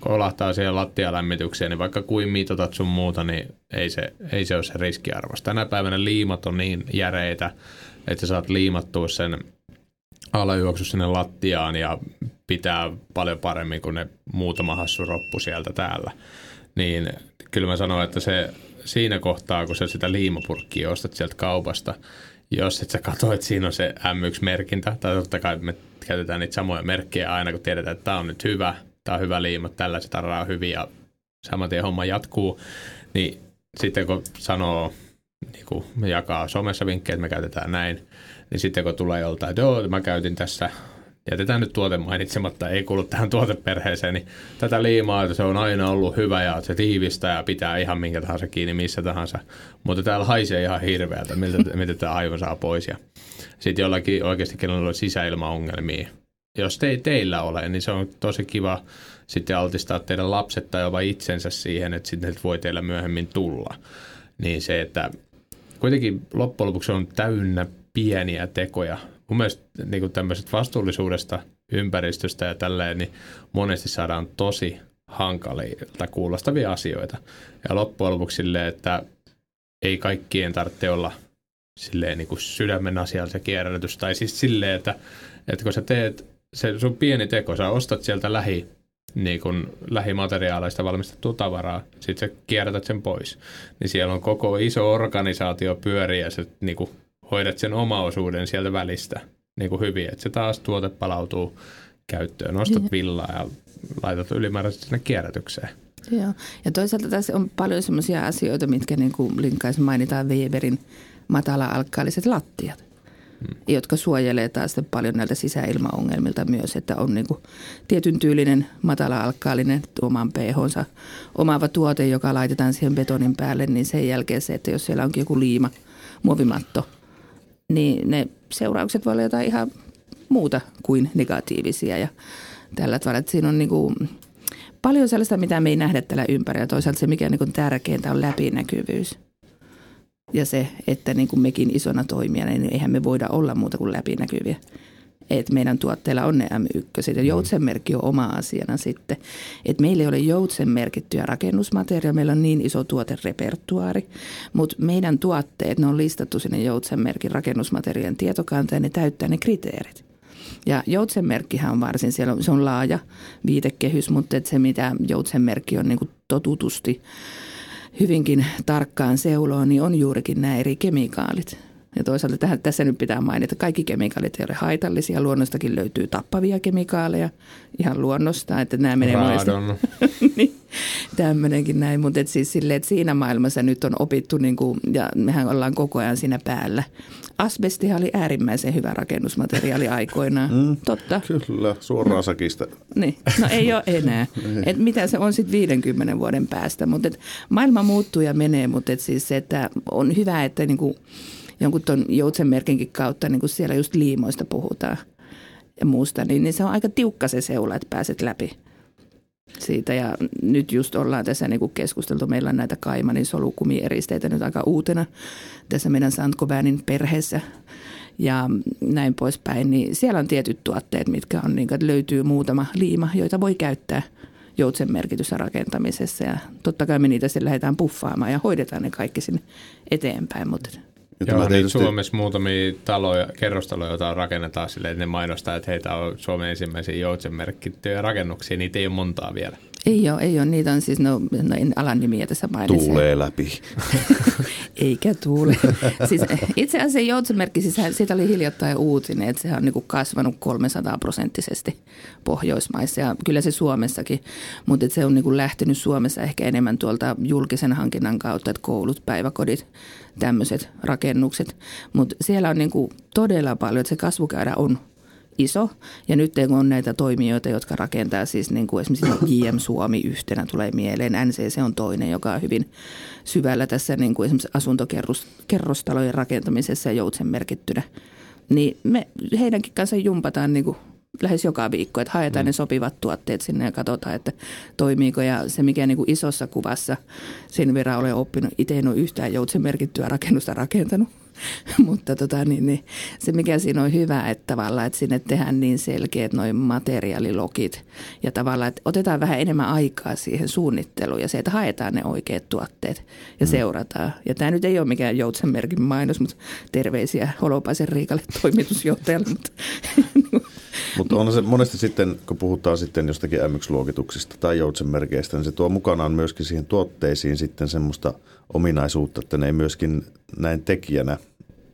kolahtaa siihen lattialämmitykseen, niin vaikka kuin mitotat sun muuta, niin ei se, ei se ole se riskiarvos. Tänä päivänä liimat on niin järeitä, että saat liimattua sen alajuoksu sinne lattiaan ja pitää paljon paremmin kuin ne muutama hassu roppu sieltä täällä. Niin kyllä mä sanon, että se siinä kohtaa, kun sä sitä liimapurkkia ostat sieltä kaupasta, jos et sä katso, että siinä on se M1-merkintä, tai totta kai me käytetään niitä samoja merkkejä aina, kun tiedetään, että tämä on nyt hyvä, tämä on hyvä liima, tällaiset tarraa on hyviä, ja saman tien homma jatkuu, niin sitten kun sanoo, niin kun me jakaa somessa vinkkejä, että me käytetään näin, niin sitten kun tulee joltain, että joo, mä käytin tässä jätetään nyt tuote mainitsematta, ei kuulu tähän tuoteperheeseen, niin tätä liimaa, että se on aina ollut hyvä ja se tiivistää ja pitää ihan minkä tahansa kiinni missä tahansa. Mutta täällä haisee ihan hirveältä, miltä, [LAUGHS] miltä tämä aivan saa pois. Ja sitten jollakin oikeasti, kenellä on sisäilmaongelmia. Jos te, teillä ole, niin se on tosi kiva sitten altistaa teidän lapset tai jopa itsensä siihen, että sitten voi teillä myöhemmin tulla. Niin se, että kuitenkin loppujen lopuksi on täynnä pieniä tekoja, mun mielestä niin tämmöisestä vastuullisuudesta, ympäristöstä ja tälleen, niin monesti saadaan tosi hankalilta kuulostavia asioita. Ja loppujen lopuksi silleen, että ei kaikkien tarvitse olla silleen niin kuin sydämen asialta kierrätys. Tai siis silleen, että, että kun sä teet se sun pieni teko, sä ostat sieltä lähi, niin kuin lähimateriaaleista valmistettua tavaraa, sit sä kierrätät sen pois. Niin siellä on koko iso organisaatio pyöriä ja sä niin kuin hoidat sen oma osuuden sieltä välistä niin kuin hyvin, että se taas tuote palautuu käyttöön. Ostat villaa ja laitat ylimääräisesti sinne kierrätykseen. Joo, ja toisaalta tässä on paljon sellaisia asioita, mitkä niin kuin linkkaisi mainitaan Weberin matala-alkkaaliset lattiat, hmm. jotka suojelee taas paljon näiltä sisäilmaongelmilta myös, että on niin kuin tietyn tyylinen matala-alkkaalinen oman pH omaava tuote, joka laitetaan siihen betonin päälle, niin sen jälkeen se, että jos siellä onkin joku liima, muovimatto – niin ne seuraukset voi olla jotain ihan muuta kuin negatiivisia ja tällä tavalla, että siinä on niin kuin paljon sellaista, mitä me ei nähdä tällä ympärillä. Toisaalta se, mikä on niin tärkeintä, on läpinäkyvyys. Ja se, että niin kuin mekin isona toimijana, niin eihän me voida olla muuta kuin läpinäkyviä että meidän tuotteilla on ne M1 ja joutsenmerkki on oma asiana sitten. Että meillä ei ole joutsen merkittyjä rakennusmateriaaleja, meillä on niin iso tuoterepertuaari, mutta meidän tuotteet, ne on listattu sinne joutsenmerkin rakennusmateriaalien tietokantaan ja ne täyttää ne kriteerit. Ja joutsenmerkkihän on varsin, siellä on, se on laaja viitekehys, mutta se mitä joutsenmerkki on niin kuin totutusti hyvinkin tarkkaan seuloa, niin on juurikin nämä eri kemikaalit ja toisaalta tähän, tässä nyt pitää mainita, että kaikki kemikaalit eivät ole haitallisia. Luonnostakin löytyy tappavia kemikaaleja ihan luonnosta, että nämä menee monesti. [LAUGHS] niin, tämmöinenkin näin, mutta et siis sille, että siinä maailmassa nyt on opittu, niin kuin, ja mehän ollaan koko ajan siinä päällä. Asbesti oli äärimmäisen hyvä rakennusmateriaali aikoinaan. Mm, Totta. Kyllä, suoraan sakista. Niin, no ei ole enää. [LAUGHS] et mitä se on sitten 50 vuoden päästä, mutta maailma muuttuu ja menee, mutta et siis se, että on hyvä, että niin kuin, jonkun tuon joutsenmerkinkin kautta, niin kuin siellä just liimoista puhutaan ja muusta, niin, niin se on aika tiukka se seula, että pääset läpi siitä. Ja nyt just ollaan tässä niin kuin keskusteltu, meillä on näitä Kaimanin solukumieristeitä nyt aika uutena tässä meidän Sandkoväänin perheessä ja näin poispäin, niin siellä on tietyt tuotteet, mitkä on, niin että löytyy muutama liima, joita voi käyttää joutsen merkityssä rakentamisessa. Ja totta kai me niitä sitten lähdetään puffaamaan ja hoidetaan ne kaikki sinne eteenpäin, mutta ja Joo, niin Suomessa muutamia taloja, kerrostaloja, joita rakennetaan silleen, että ne mainostaa, että heitä on Suomen ensimmäisiä joutsenmerkittyjä rakennuksia. Niitä ei ole montaa vielä. Ei ole, ei ole. Niitä on siis, no, no en alan nimiä tässä mainitsin. Tuulee läpi. [LAUGHS] Eikä tuule. [LAUGHS] siis itse asiassa joutsenmerkki, siis siitä oli hiljattain uutinen, että se on niin kasvanut 300 prosenttisesti Pohjoismaissa ja kyllä se Suomessakin, mutta se on niin lähtenyt Suomessa ehkä enemmän tuolta julkisen hankinnan kautta, että koulut, päiväkodit, tämmöiset rakennukset. Mutta siellä on niin todella paljon, että se kasvukäyrä on iso. Ja nyt kun on näitä toimijoita, jotka rakentaa siis niin kuin esimerkiksi JM Suomi yhtenä tulee mieleen. NCC on toinen, joka on hyvin syvällä tässä niin kuin esimerkiksi asuntokerrostalojen rakentamisessa ja joutsen merkittynä. Niin me heidänkin kanssa jumpataan niin lähes joka viikko, että haetaan mm. ne sopivat tuotteet sinne ja katsotaan, että toimiiko. Ja se, mikä niin kuin isossa kuvassa sen verran olen oppinut, itse en ole yhtään joutsen merkittyä rakennusta rakentanut. [LAUGHS] Mutta tota, niin, niin, se mikä siinä on hyvä, että tavallaan, että sinne tehdään niin selkeät noin materiaalilogit ja tavallaan, että otetaan vähän enemmän aikaa siihen suunnitteluun ja se, että haetaan ne oikeat tuotteet ja mm. seurataan. Ja tämä nyt ei ole mikään joutsenmerkin mainos, mutta terveisiä Holopaisen Riikalle toimitusjohtajalle. Mutta [LAUGHS] [LAUGHS] Mutta on se monesti sitten, kun puhutaan sitten jostakin MX-luokituksista tai joutsenmerkeistä, niin se tuo mukanaan myöskin siihen tuotteisiin sitten semmoista ominaisuutta, että ne ei myöskin näin tekijänä,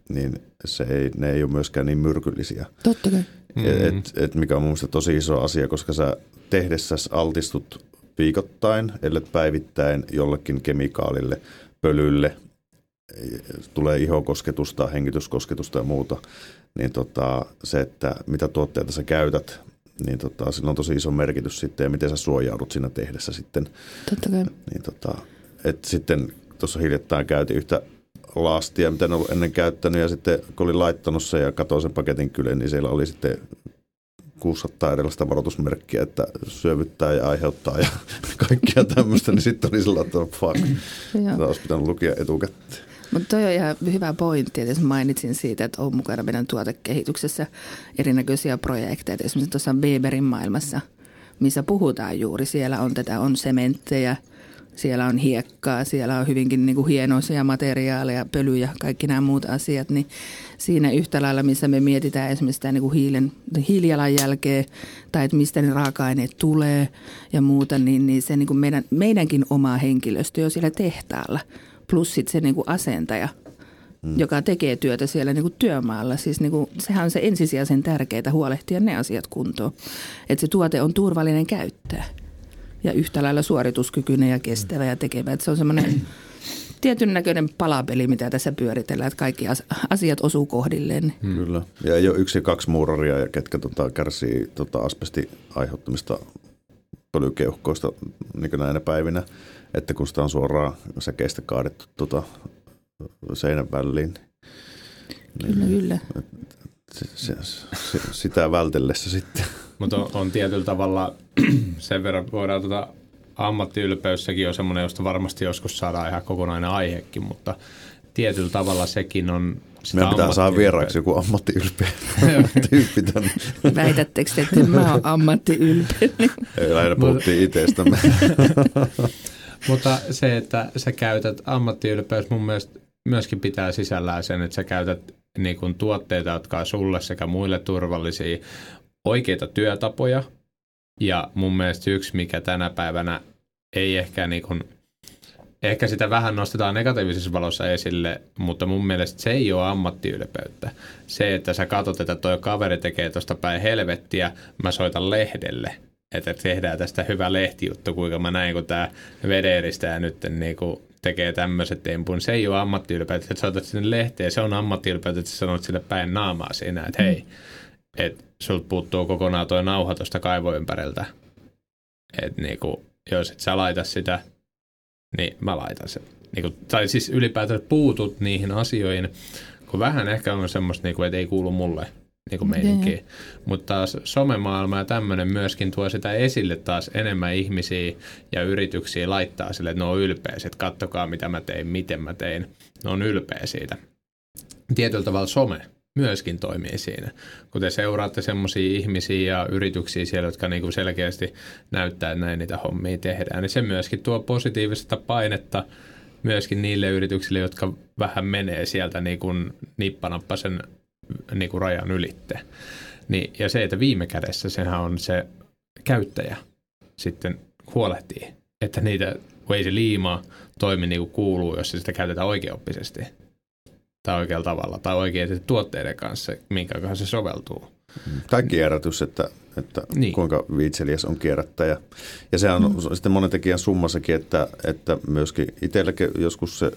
niin se ei, ne ei ole myöskään niin myrkyllisiä. Totta kai. Mm-hmm. Et, et mikä on mun mielestä tosi iso asia, koska sä tehdessäsi altistut viikoittain, ellei päivittäin jollekin kemikaalille, pölylle, tulee ihokosketusta, hengityskosketusta ja muuta, niin tota, se, että mitä tuotteita sä käytät, niin tota, sillä on tosi iso merkitys sitten ja miten sä suojaudut siinä tehdessä sitten. Totta kai. Niin tota, et sitten tuossa hiljattain käytiin yhtä lastia, mitä en ollut ennen käyttänyt ja sitten kun olin laittanut sen ja katsoin sen paketin kyllä, niin siellä oli sitten 600 erilaista varoitusmerkkiä, että syövyttää ja aiheuttaa ja [LAUGHS] kaikkia tämmöistä, niin sitten oli sellainen, että fuck, Tämä olisi pitänyt lukea etukäteen. Mutta toi on ihan hyvä pointti, että mainitsin siitä, että on mukana meidän tuotekehityksessä erinäköisiä projekteja. Esimerkiksi tuossa Weberin maailmassa, missä puhutaan juuri. Siellä on tätä, on sementtejä, siellä on hiekkaa, siellä on hyvinkin niin kuin hienoisia materiaaleja, pölyjä, kaikki nämä muut asiat. Niin siinä yhtä lailla, missä me mietitään esimerkiksi sitä niin kuin hiilen, hiilijalanjälkeä tai että mistä ne raaka-aineet tulee ja muuta, niin, niin se niin kuin meidän, meidänkin oma henkilöstö jo siellä tehtaalla – plus sitten se niinku asentaja, mm. joka tekee työtä siellä niinku työmaalla. Siis niinku, sehän on se ensisijaisen tärkeää huolehtia ne asiat kuntoon. Että se tuote on turvallinen käyttää ja yhtä lailla suorituskykyinen ja kestävä ja tekevä. Että se on semmoinen tietyn näköinen palapeli, mitä tässä pyöritellään, että kaikki asiat osuu kohdilleen. Hmm. Kyllä. Ja ei ole yksi ja kaksi muuraria, ketkä tota, kärsii tota, asbesti aiheuttamista pölykeuhkoista niin näinä päivinä että kun sitä on suoraan säkeistä kaadettu tuota seinän väliin. Kyllä, niin, kyllä. Se, se, se, sitä vältellessä sitten. Mutta on, on tietyllä tavalla [CLEARS THROAT] sen verran voidaan tuota ammattiylpeyssäkin on semmoinen, josta varmasti joskus saadaan ihan kokonainen aihekin, mutta tietyllä tavalla sekin on sitä Meidän pitää saada vieraaksi joku ammattiylpeä [LAUGHS] tyyppi tänne. Väitättekö te, että mä oon ammattiylpeä? Ei, lähinnä puhuttiin itsestämme. [LAUGHS] Mutta se, että sä käytät ammattiylpeys mun mielestä myöskin pitää sisällään sen, että sä käytät niin kuin tuotteita, jotka on sulle sekä muille turvallisia, oikeita työtapoja. Ja mun mielestä yksi, mikä tänä päivänä ei ehkä niin kuin, ehkä sitä vähän nostetaan negatiivisessa valossa esille, mutta mun mielestä se ei ole ammattiylpeyttä. Se, että sä katsot, että toi kaveri tekee tuosta päin helvettiä, mä soitan lehdelle – että tehdään tästä hyvä lehtijuttu, kuinka mä näin, kun tämä vedeeristää nyt niin kuin tekee tämmöiset tempun. Se ei ole ammattiylpeyttä, että sä otat sinne lehteen, se on ammattiylpeyttä, että sä sanot sille päin naamaa siinä, että hei, että sulta puuttuu kokonaan tuo nauha tuosta kaivoympäriltä. Että niin kuin, jos et sä laita sitä, niin mä laitan sen. Niin kuin, tai siis ylipäätään puutut niihin asioihin, kun vähän ehkä on semmoista, niin kuin, että ei kuulu mulle – niin kuin meininki. Okay. Mutta taas somemaailma ja tämmöinen myöskin tuo sitä esille taas enemmän ihmisiä ja yrityksiä laittaa sille, että ne on ylpeä, että kattokaa mitä mä tein, miten mä tein. Ne on ylpeä siitä. Tietyllä tavalla some myöskin toimii siinä. Kun te seuraatte semmoisia ihmisiä ja yrityksiä siellä, jotka niinku selkeästi näyttää, että näin niitä hommia tehdään, niin se myöskin tuo positiivista painetta myöskin niille yrityksille, jotka vähän menee sieltä niin kuin nippanappasen niin kuin rajan ylitte. Niin, ja se, että viime kädessä sehän on se käyttäjä sitten huolehtii, että niitä, kun ei se liima toimi niin kuin kuuluu, jos sitä käytetään oikeoppisesti tai oikealla tavalla tai oikein tuotteiden kanssa, minkä kanssa se soveltuu. Tai kierrätys, että, että niin. kuinka viitseliäs on kierrättäjä. Ja se on mm. sitten monen tekijän summassakin, että, että myöskin itselläkin joskus se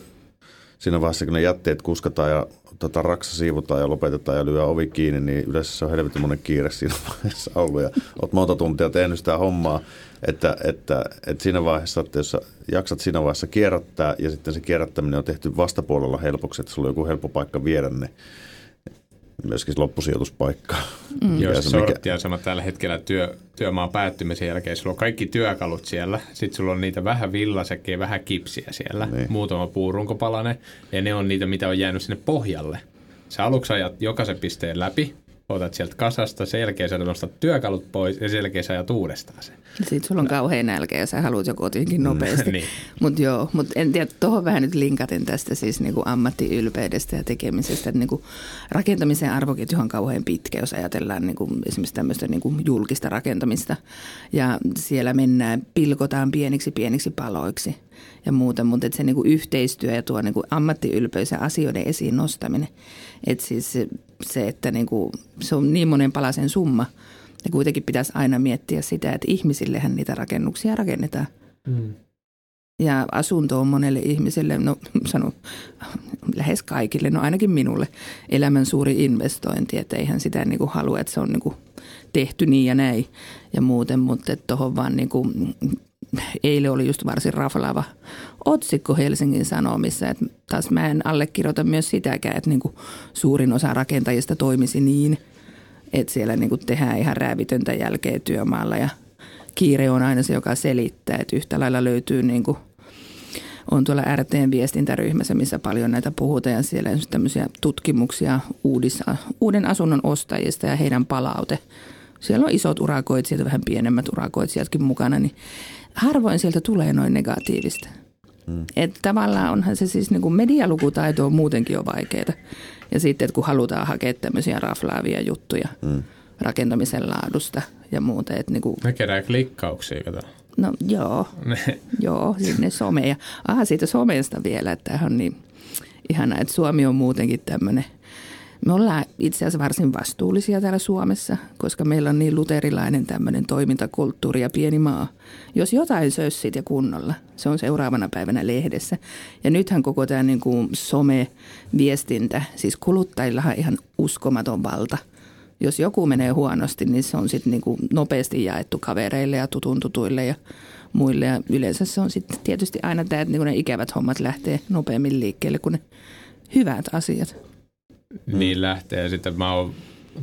siinä vaiheessa, kun ne jätteet kuskataan ja tota, raksa siivotaan ja lopetetaan ja lyö ovi kiinni, niin yleensä se on helvetin kiire siinä [LAUGHS] vaiheessa ollut. Ja olet monta tuntia tehnyt sitä hommaa, että, että, että siinä vaiheessa, että jos jaksat siinä vaiheessa kierrättää ja sitten se kierrättäminen on tehty vastapuolella helpoksi, että sulla on joku helppo paikka viedä ne myöskin loppusijoituspaikka. Mm. Joo, se sortti on sama tällä hetkellä työ, työmaan päättymisen jälkeen. Sulla on kaikki työkalut siellä. Sitten sulla on niitä vähän villasäkkejä, vähän kipsiä siellä. Niin. Muutama puurunkopalane. Ja ne on niitä, mitä on jäänyt sinne pohjalle. Sä aluksi ajat jokaisen pisteen läpi otat sieltä kasasta, sen jälkeen sä nostat työkalut pois ja sen jälkeen sä ajat uudestaan sen. Sitten sulla on kauhean nälkä ja sä haluat joku jotenkin [LAUGHS] nopeasti. niin. Mutta joo, mutta en tiedä, tuohon vähän nyt linkaten tästä siis niinku ammattiylpeydestä ja tekemisestä. Niinku rakentamisen arvoketju on kauhean pitkä, jos ajatellaan niinku esimerkiksi tämmöistä niinku julkista rakentamista. Ja siellä mennään, pilkotaan pieniksi pieniksi paloiksi ja muuta, mutta se niinku yhteistyö ja tuo niinku ammattiylpeys ja asioiden esiin nostaminen. Että siis se, että niinku, se on niin monen palasen summa. Ja kuitenkin pitäisi aina miettiä sitä, että ihmisillehän niitä rakennuksia rakennetaan. Mm. Ja asunto on monelle ihmiselle, no sano lähes kaikille, no ainakin minulle, elämän suuri investointi. Että eihän sitä niinku halua, että se on niinku tehty niin ja näin ja muuten, mutta tuohon vaan niinku eilen oli just varsin raflaava otsikko Helsingin Sanomissa, että taas mä en allekirjoita myös sitäkään, että niin kuin suurin osa rakentajista toimisi niin, että siellä niin kuin tehdään ihan räävitöntä jälkeä työmaalla ja kiire on aina se, joka selittää, että yhtä lailla löytyy niin kuin on tuolla RTn viestintäryhmässä, missä paljon näitä puhutaan ja siellä on tämmöisiä tutkimuksia uudissa, uuden asunnon ostajista ja heidän palaute. Siellä on isot urakoitsijat ja vähän pienemmät urakoitsijatkin mukana, niin harvoin sieltä tulee noin negatiivista. Mm. Että tavallaan onhan se siis niin kuin medialukutaito on muutenkin jo vaikeaa. Ja sitten, että kun halutaan hakea tämmöisiä raflaavia juttuja mm. rakentamisen laadusta ja muuta. Että niin kuin... Ne kerää klikkauksia, kato. No joo, [LAUGHS] joo, sinne someja. Aha, siitä somesta vielä, että on niin ihana, että Suomi on muutenkin tämmöinen – me ollaan itse asiassa varsin vastuullisia täällä Suomessa, koska meillä on niin luterilainen tämmöinen toimintakulttuuri ja pieni maa. Jos jotain sössit ja kunnolla, se on seuraavana päivänä lehdessä. Ja nythän koko tämä niin kuin some-viestintä, siis kuluttajillahan ihan uskomaton valta. Jos joku menee huonosti, niin se on sitten niin kuin nopeasti jaettu kavereille ja tutun tutuille ja muille. Ja yleensä se on sitten tietysti aina tämä, että niin ne ikävät hommat lähtee nopeammin liikkeelle kuin ne hyvät asiat. Mm. niin lähtee. Sitten mä oon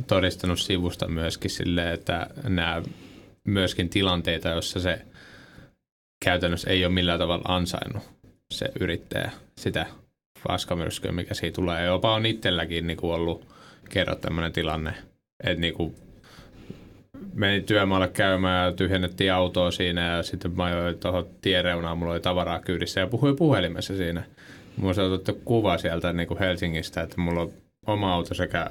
todistanut sivusta myöskin sille, että nämä myöskin tilanteita, jossa se käytännössä ei ole millään tavalla ansainnut se yrittäjä sitä paskamyrskyä, mikä siitä tulee. Jopa on itselläkin niin kuin ollut kerran tämmöinen tilanne, että niin kuin meni työmaalle käymään ja tyhjennettiin autoa siinä ja sitten mä ajoin tuohon tiereunaan, mulla oli tavaraa kyydissä ja puhuin puhelimessa siinä. Mulla on otettu kuva sieltä niin kuin Helsingistä, että mulla on oma auto sekä äh,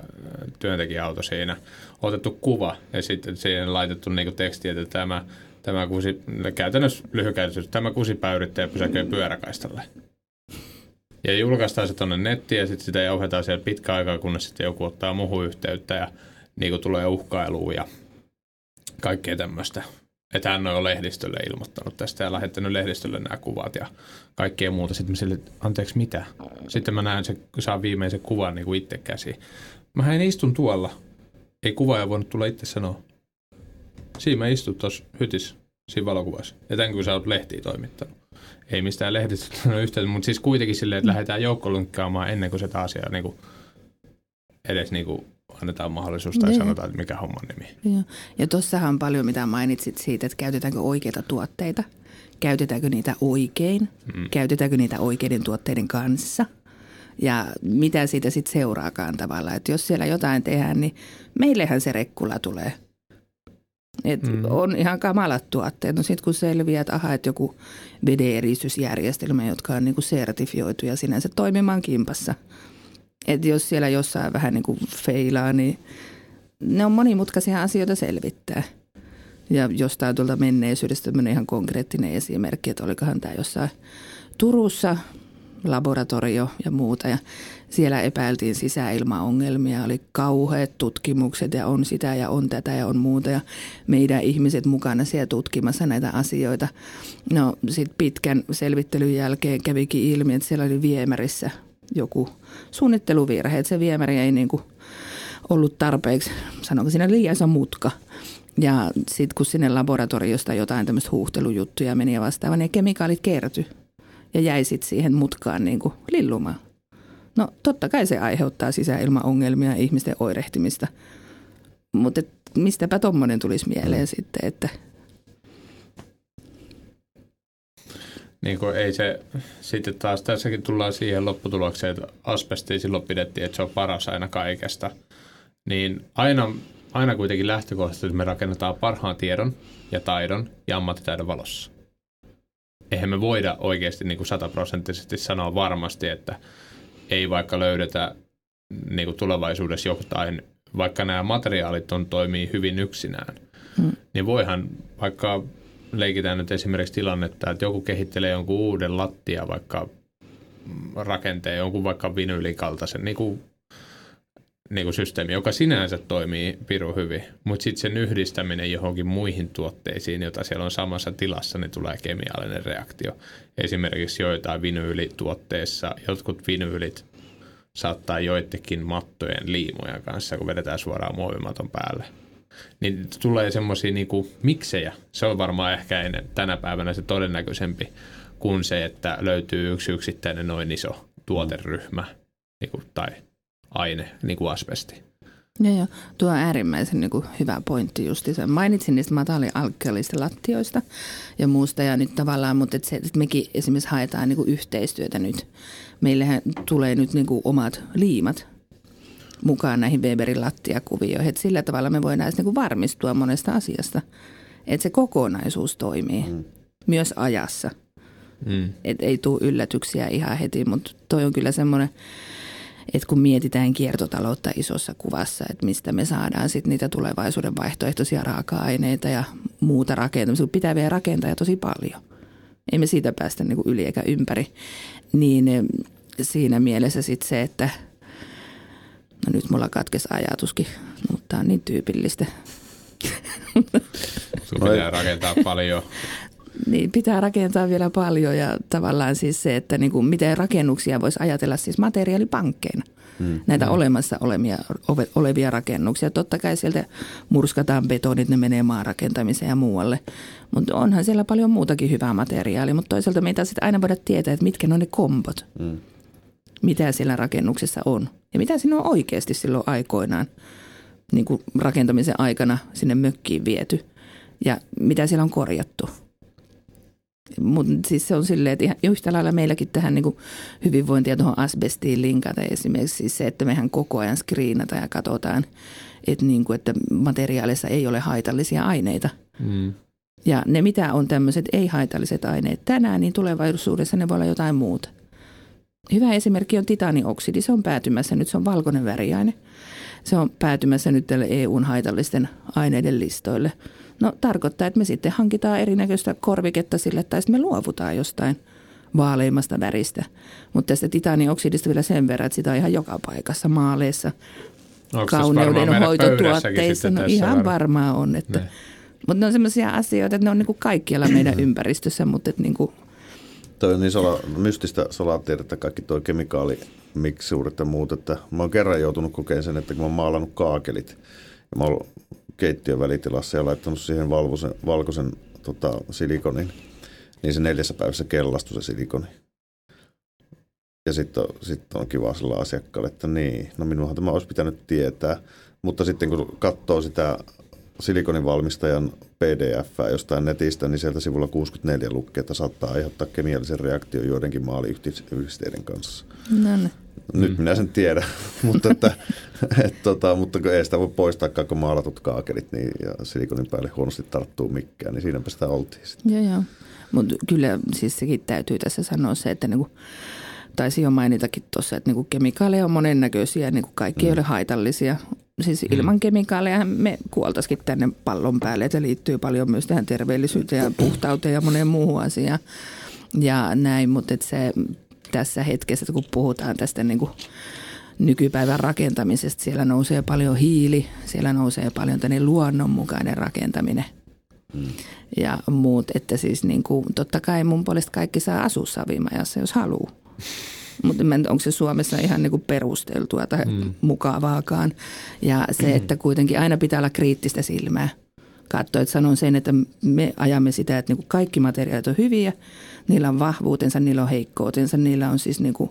työntekijäauto siinä, otettu kuva ja sitten siihen laitettu niin tekstiä, että tämä, tämä kusi, käytännössä lyhykäisyys, tämä kusipäyrittäjä pysäköi pyöräkaistalle. Ja julkaistaan se tuonne nettiin ja sitten sitä jauhetaan siellä pitkä aikaa, kunnes sitten joku ottaa muuhun yhteyttä ja niin tulee uhkailuun ja kaikkea tämmöistä. Että hän on lehdistölle ilmoittanut tästä ja lähettänyt lehdistölle nämä kuvat ja kaikkea muuta. Sitten mä sille, anteeksi mitä? Sitten mä näen, se, saan viimeisen kuvan niin kuin itse käsiin. Mä en istun tuolla. Ei kuvaaja voinut tulla itse sanoa. Siinä mä istun tuossa hytis, siinä valokuvassa. Ja tämän kun sä oot lehtiä toimittanut. Ei mistään lehdistä [LAUGHS] yhteyttä, mutta siis kuitenkin silleen, että lähdetään joukkolunkkaamaan ennen kuin se taas niin kuin, edes niin kuin annetaan mahdollisuus tai ne. Niin. sanotaan, että mikä homman nimi. Ja, ja tuossahan on paljon, mitä mainitsit siitä, että käytetäänkö oikeita tuotteita. Käytetäänkö niitä oikein? Mm. Käytetäänkö niitä oikeiden tuotteiden kanssa? Ja mitä siitä sitten seuraakaan tavalla. Että jos siellä jotain tehdään, niin meillehän se rekkula tulee. Et mm. On ihan kamalat tuotteet. No sitten kun selviää, että aha, että joku veden jotka on niinku sertifioitu ja sinänsä toimimaan kimpassa – että jos siellä jossain vähän niin kuin feilaa, niin ne on monimutkaisia asioita selvittää. Ja jostain tuolta menneisyydestä tämmöinen ihan konkreettinen esimerkki, että olikohan tämä jossain Turussa laboratorio ja muuta. Ja siellä epäiltiin sisäilmaongelmia, oli kauheat tutkimukset ja on sitä ja on tätä ja on muuta. Ja meidän ihmiset mukana siellä tutkimassa näitä asioita. No sitten pitkän selvittelyn jälkeen kävikin ilmi, että siellä oli viemärissä joku suunnitteluvirhe, että se viemäri ei niin kuin ollut tarpeeksi, sanonko siinä liian iso mutka. Ja sitten kun sinne laboratoriosta jotain tämmöistä huuhtelujuttuja meni ja vastaava, niin kemikaalit kertyi ja jäi sitten siihen mutkaan niin kuin lillumaan. No totta kai se aiheuttaa sisäilmaongelmia ja ihmisten oirehtimista, mutta mistäpä tuommoinen tulisi mieleen sitten, että niin kuin ei se, sitten taas tässäkin tullaan siihen lopputulokseen, että asbestia silloin pidettiin, että se on paras aina kaikesta. Niin aina, aina kuitenkin lähtökohtaisesti me rakennetaan parhaan tiedon ja taidon ja ammattitaidon valossa. Eihän me voida oikeasti niin kuin sataprosenttisesti sanoa varmasti, että ei vaikka löydetä niin kuin tulevaisuudessa jotain, vaikka nämä materiaalit on, toimii hyvin yksinään, hmm. niin voihan vaikka leikitään nyt esimerkiksi tilannetta, että joku kehittelee jonkun uuden lattia vaikka rakenteen, jonkun vaikka vinyylikaltaisen niin kuin, niin kuin systeemi, joka sinänsä toimii piru hyvin, mutta sitten sen yhdistäminen johonkin muihin tuotteisiin, jota siellä on samassa tilassa, niin tulee kemiallinen reaktio. Esimerkiksi joitain vinyylituotteissa, jotkut vinyylit saattaa joidenkin mattojen liimoja kanssa, kun vedetään suoraan muovimaton päälle niin tulee semmoisia niin miksejä. Se on varmaan ehkä ennen, tänä päivänä se todennäköisempi kuin se, että löytyy yksi yksittäinen noin iso tuoteryhmä niin kuin, tai aine, niin kuin asbesti. Joo, joo. Tuo on äärimmäisen niin kuin, hyvä pointti justi. Mainitsin niistä matalialkkalista lattioista ja muusta ja nyt tavallaan, mutta et se, että mekin esimerkiksi haetaan niin kuin, yhteistyötä nyt. Meillähän tulee nyt niin kuin, omat liimat mukaan näihin Weberin lattiakuvioihin. Että sillä tavalla me voidaan niin varmistua monesta asiasta, että se kokonaisuus toimii mm. myös ajassa. Mm. Että ei tule yllätyksiä ihan heti, mutta toi on kyllä semmoinen, että kun mietitään kiertotaloutta isossa kuvassa, että mistä me saadaan sitten niitä tulevaisuuden vaihtoehtoisia raaka-aineita ja muuta rakentamista, kun pitää vielä rakentaa tosi paljon. Ei me siitä päästä niin yli eikä ympäri. Niin eh, siinä mielessä sitten se, että – No nyt mulla katkesi ajatuskin, mutta tämä on niin tyypillistä. Sun pitää rakentaa paljon. Niin, pitää rakentaa vielä paljon ja tavallaan siis se, että niin kuin miten rakennuksia voisi ajatella siis materiaalipankkeina. Hmm. Näitä hmm. olemassa olemia, olevia rakennuksia. Totta kai sieltä murskataan betonit, ne menee maarakentamiseen ja muualle. Mutta onhan siellä paljon muutakin hyvää materiaalia, mutta toisaalta meitä sitten aina voida tietää, että mitkä on ne kombot. Hmm mitä siellä rakennuksessa on ja mitä siinä on oikeasti silloin aikoinaan niin kuin rakentamisen aikana sinne mökkiin viety ja mitä siellä on korjattu. Mutta siis se on silleen, että ihan yhtä lailla meilläkin tähän niin hyvinvointia tuohon asbestiin linkata esimerkiksi siis se, että mehän koko ajan skriinata ja katsotaan, että, niin kuin, että materiaalissa ei ole haitallisia aineita. Mm. Ja ne mitä on tämmöiset ei-haitalliset aineet tänään, niin tulevaisuudessa ne voi olla jotain muuta. Hyvä esimerkki on titanioksidi. Se on päätymässä nyt, se on valkoinen väriaine. Se on päätymässä nyt tälle EUn haitallisten aineiden listoille. No tarkoittaa, että me sitten hankitaan erinäköistä korviketta sille, tai sitten me luovutaan jostain vaaleimmasta väristä. Mutta tästä titanioksidista vielä sen verran, että sitä on ihan joka paikassa maaleissa, kauneuden hoitotuotteissa. No ihan varmaan on. Että, mutta ne on sellaisia asioita, että ne on niin kuin kaikkialla meidän [CLEARS THROAT] ympäristössä, mutta että niin kuin Toi on niin sola, mystistä solatiedettä kaikki tuo kemikaalimiksuudet ja muut, että mä oon kerran joutunut kokeen sen, että kun mä oon maalannut kaakelit ja mä oon keittiön välitilassa ja laittanut siihen valvosen, valkoisen tota, silikonin, niin se neljässä päivässä kellastui se silikoni. Ja sitten on, sit on kiva sillä asiakkaalle, että niin, no minuahan tämä olisi pitänyt tietää. Mutta sitten kun katsoo sitä silikonin valmistajan pdf jostain netistä, niin sieltä sivulla 64 lukee, että saattaa aiheuttaa kemiallisen reaktion joidenkin maaliyhdisteiden kanssa. No niin. Nyt mm. minä sen tiedän, [LAUGHS] mutta, että, et, tota, mutta kun ei sitä voi poistaa kun maalatut kaakelit niin, ja silikonin päälle huonosti tarttuu mikkään, niin siinäpä sitä oltiin sitten. Joo, joo. Mutta kyllä siis sekin täytyy tässä sanoa se, että niinku, taisi jo mainitakin tuossa, että niinku kemikaaleja on monennäköisiä, niinku kaikki mm. ei ole haitallisia siis mm. ilman mm. kemikaaleja me kuoltaisikin tänne pallon päälle. Että liittyy paljon myös tähän terveellisyyteen ja puhtauteen ja moneen muuhun asiaan. Ja näin, mutta se tässä hetkessä, kun puhutaan tästä niin kuin nykypäivän rakentamisesta, siellä nousee paljon hiili, siellä nousee paljon tänne luonnonmukainen rakentaminen. Mm. Ja muut, että siis niin kuin, totta kai mun puolesta kaikki saa asua savimajassa, jos haluaa. Mutta onko se Suomessa ihan niin kuin perusteltua tai mm. mukavaakaan. Ja se, että kuitenkin aina pitää olla kriittistä silmää. Katsoa, että sanon sen, että me ajamme sitä, että niin kuin kaikki materiaalit on hyviä, niillä on vahvuutensa, niillä on heikkoutensa, niillä on siis niin kuin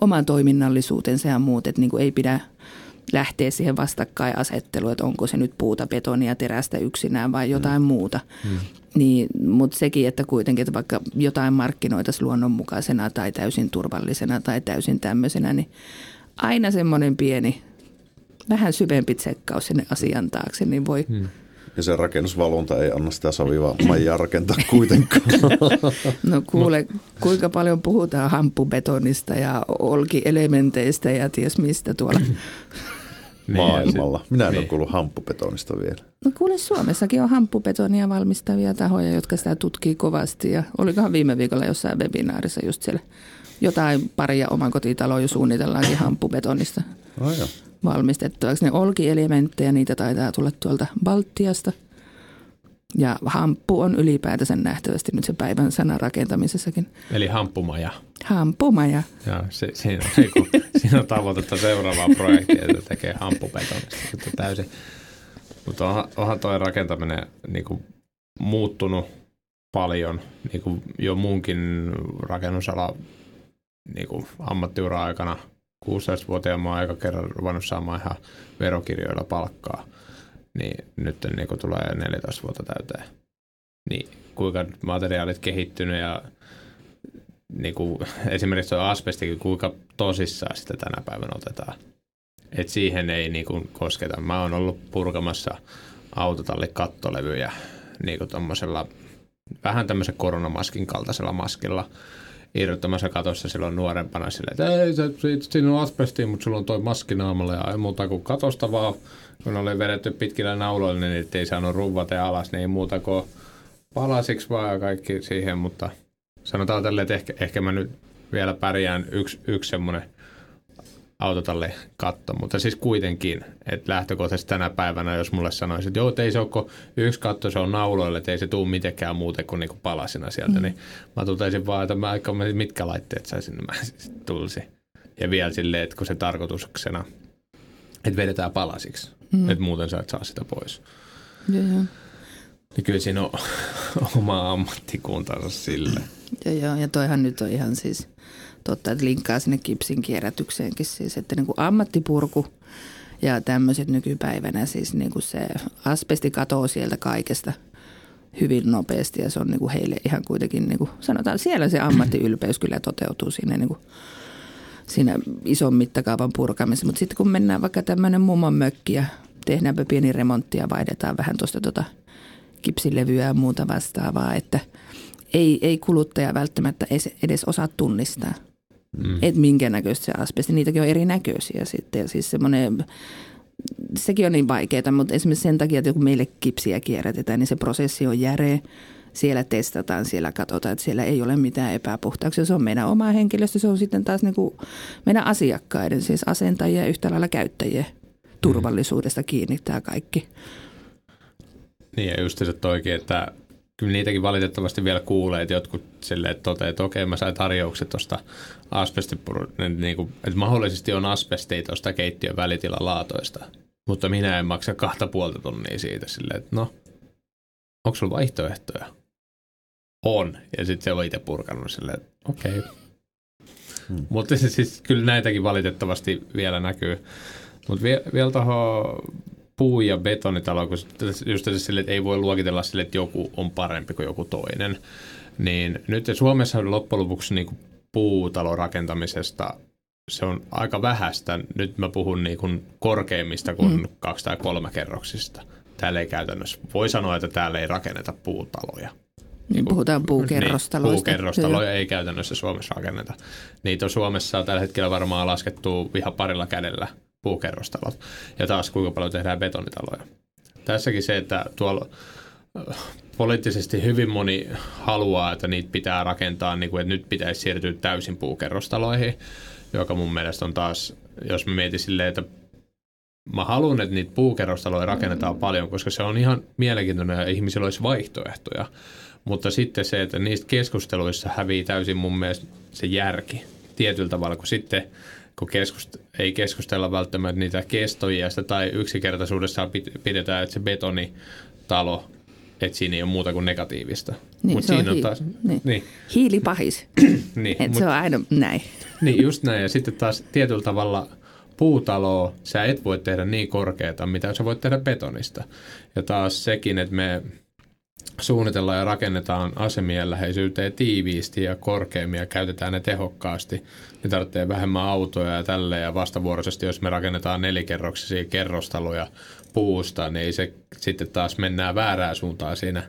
oman toiminnallisuutensa ja muut, että niin kuin ei pidä lähteä siihen vastakkainasetteluun, että onko se nyt puuta, betonia, terästä yksinään vai jotain mm. muuta. Mm. Niin, mutta sekin, että kuitenkin, että vaikka jotain markkinoitaisiin luonnonmukaisena tai täysin turvallisena tai täysin tämmöisenä, niin aina semmoinen pieni, vähän syvempi tsekkaus sinne asian taakse, niin voi hmm. Ja se rakennusvalvonta ei anna sitä sovivaa majaa rakentaa kuitenkaan. [LAUGHS] No kuule, kuinka paljon puhutaan hamppubetonista ja olkielementeistä ja ties mistä tuolla niin, maailmalla. Minä en niin. ole kuullut hamppubetonista vielä. No kuule, Suomessakin on hamppubetonia valmistavia tahoja, jotka sitä tutkii kovasti. Ja olikohan viime viikolla jossain webinaarissa just siellä jotain paria omakotitaloa jo suunnitellaankin hamppubetonista oh, joo. valmistettuaksi. Ne olkielementtejä, niitä taitaa tulla tuolta Baltiasta. Ja hamppu on ylipäätänsä nähtävästi nyt se päivän sana rakentamisessakin. Eli hamppumaja. Hamppumaja. Joo, se, siinä, on, niin siinä on tavoitetta seuraavaa projektia, että tekee hamppubetonista. Täysin. Mutta onhan, onhan toi rakentaminen niin kuin, muuttunut paljon. Niin kuin jo munkin rakennusala niin kuin ammattiura-aikana 16-vuotiaan mä oon aika kerran ruvennut saamaan ihan verokirjoilla palkkaa – niin nyt niin kun tulee 14 vuotta täyteen. Niin kuinka materiaalit kehittynyt ja niin kuin, [LAUGHS] esimerkiksi tuo asbestikin, kuinka tosissaan sitä tänä päivänä otetaan. Et siihen ei niin kuin, kosketa. Mä oon ollut purkamassa autotalli kattolevyjä niin kuin vähän tämmöisen koronamaskin kaltaisella maskilla irrottamassa katossa silloin nuorempana silleen, että ei, se, siinä on asbesti, mutta sulla on toi maski naamalla ja ei muuta kuin katosta vaan. Kun oli vedetty pitkillä nauloilla, niin ei saanut ruvata alas, niin ei muuta kuin palasiksi vaan kaikki siihen, mutta sanotaan tälle, että ehkä, ehkä mä nyt vielä pärjään yksi, yksi semmoinen autotalle katto, mutta siis kuitenkin, että lähtökohtaisesti tänä päivänä, jos mulle sanoisi, että joo, ei se ole yksi katto, se on nauloille, että ei se tule mitenkään muuten kuin niinku palasina sieltä, mm. niin mä totesin vaan, että mä, mitkä laitteet saisin, niin mä [LAUGHS] tulisi. Ja vielä silleen, että kun se tarkoituksena, että vedetään palasiksi mm. että muuten sä et saa sitä pois. Joo, joo. Niin kyllä siinä on [LAUGHS] oma ammattikuntansa sille. Joo, joo, ja toihan nyt on ihan siis totta, että linkkaa sinne kipsin kierrätykseenkin siis, että niin kuin ammattipurku ja tämmöiset nykypäivänä siis niin kuin se asbesti katoo sieltä kaikesta hyvin nopeasti ja se on niin kuin heille ihan kuitenkin, niin kuin sanotaan, siellä se ammattiylpeys kyllä toteutuu siinä niin kuin siinä ison mittakaavan purkamisessa. Mutta sitten kun mennään vaikka tämmöinen mummon mökki ja tehdäänpä pieni remontti ja vaihdetaan vähän tuosta tota kipsilevyä ja muuta vastaavaa, että ei, ei kuluttaja välttämättä edes osaa tunnistaa. Mm. Että minkä näköistä se asbesti, niitäkin on erinäköisiä sitten. Ja siis semmoinen, sekin on niin vaikeaa, mutta esimerkiksi sen takia, että kun meille kipsiä kierrätetään, niin se prosessi on järeä siellä testataan, siellä katsotaan, että siellä ei ole mitään epäpuhtauksia. Se on meidän oma henkilöstö, se on sitten taas niin kuin meidän asiakkaiden, siis asentajia ja yhtä lailla käyttäjien turvallisuudesta kiinni tämä kaikki. Niin ja just se toikin, että kyllä niitäkin valitettavasti vielä kuulee, että jotkut silleen toteaa, että okei mä sain tarjoukset tuosta asbestipuru, niin kuin, että mahdollisesti on asbestia tuosta keittiön välitilallaatoista, mutta minä en maksa kahta puolta tonnia siitä silleen, että no, onko sulla vaihtoehtoja? on. Ja sitten se on itse purkanut silleen, että okei. Okay. Hmm. Mutta siis, siis kyllä näitäkin valitettavasti vielä näkyy. Mutta vielä, vielä tuohon puu- ja betonitalo, kun just sille, että ei voi luokitella sille, että joku on parempi kuin joku toinen. Niin nyt Suomessa on loppujen lopuksi niin kuin puutalon rakentamisesta se on aika vähäistä. Nyt mä puhun niin kuin korkeimmista kuin mm. kaksi tai kolme kerroksista. Täällä ei käytännössä, voi sanoa, että täällä ei rakenneta puutaloja. Niin puhutaan puukerrostaloista. Niin, puukerrostaloja ei käytännössä Suomessa rakenneta. Niitä on Suomessa tällä hetkellä varmaan laskettu ihan parilla kädellä puukerrostalot. Ja taas kuinka paljon tehdään betonitaloja. Tässäkin se, että tuolla äh, poliittisesti hyvin moni haluaa, että niitä pitää rakentaa, niin kuin, että nyt pitäisi siirtyä täysin puukerrostaloihin, joka mun mielestä on taas, jos mä mietin silleen, että mä haluan, että niitä puukerrostaloja rakennetaan paljon, koska se on ihan mielenkiintoinen ja ihmisillä olisi vaihtoehtoja. Mutta sitten se, että niistä keskusteluissa hävii täysin mun mielestä se järki. tietyllä tavalla, kun sitten kun keskust, ei keskustella välttämättä niitä kestoiasta tai yksinkertaisuudessaan pidetään, että se betonitalo, että siinä ei ole muuta kuin negatiivista. Niin, Mut siinä on hii- taas, niin. niin, Hiilipahis. [CLEARS THROAT] niin, Et mut- se on aina näin. [LAUGHS] niin, just näin. Ja sitten taas tietyllä tavalla puutaloa sä et voi tehdä niin korkeata, mitä sä voit tehdä betonista. Ja taas sekin, että me suunnitellaan ja rakennetaan asemien läheisyyteen tiiviisti ja korkeammin ja käytetään ne tehokkaasti. Ne tarvitsee vähemmän autoja ja tälleen ja vastavuoroisesti, jos me rakennetaan nelikerroksisia kerrostaloja puusta, niin se sitten taas mennään väärään suuntaan siinä.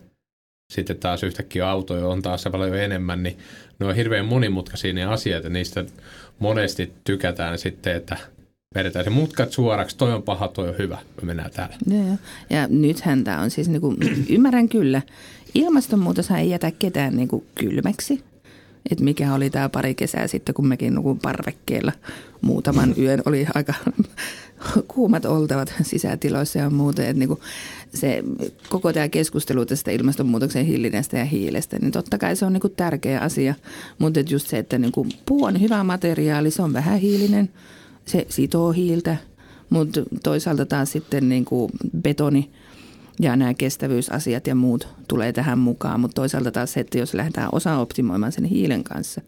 Sitten taas yhtäkkiä autoja on taas paljon enemmän, niin ne on hirveän monimutkaisia ne asiat ja niistä monesti tykätään sitten, että vedetään se mutkat suoraksi, toi on paha, toi on hyvä, me mennään täällä. Joo. Ja nythän tämä on siis, niinku, [CLEARS THROAT] ymmärrän kyllä, ilmastonmuutos ei jätä ketään niinku kylmäksi. Et mikä oli tämä pari kesää sitten, kun mekin nukuin parvekkeella muutaman [LAUGHS] yön. Oli aika [LAUGHS] kuumat oltavat sisätiloissa ja muuta. Et niinku se, koko tämä keskustelu tästä ilmastonmuutoksen hillinnästä ja hiilestä, niin totta kai se on niinku tärkeä asia. Mutta just se, että niinku puu on hyvä materiaali, se on vähän hiilinen, se sitoo hiiltä, mutta toisaalta taas sitten niin kuin betoni ja nämä kestävyysasiat ja muut tulee tähän mukaan. Mutta toisaalta taas se, että jos lähdetään osa optimoimaan sen hiilen kanssa,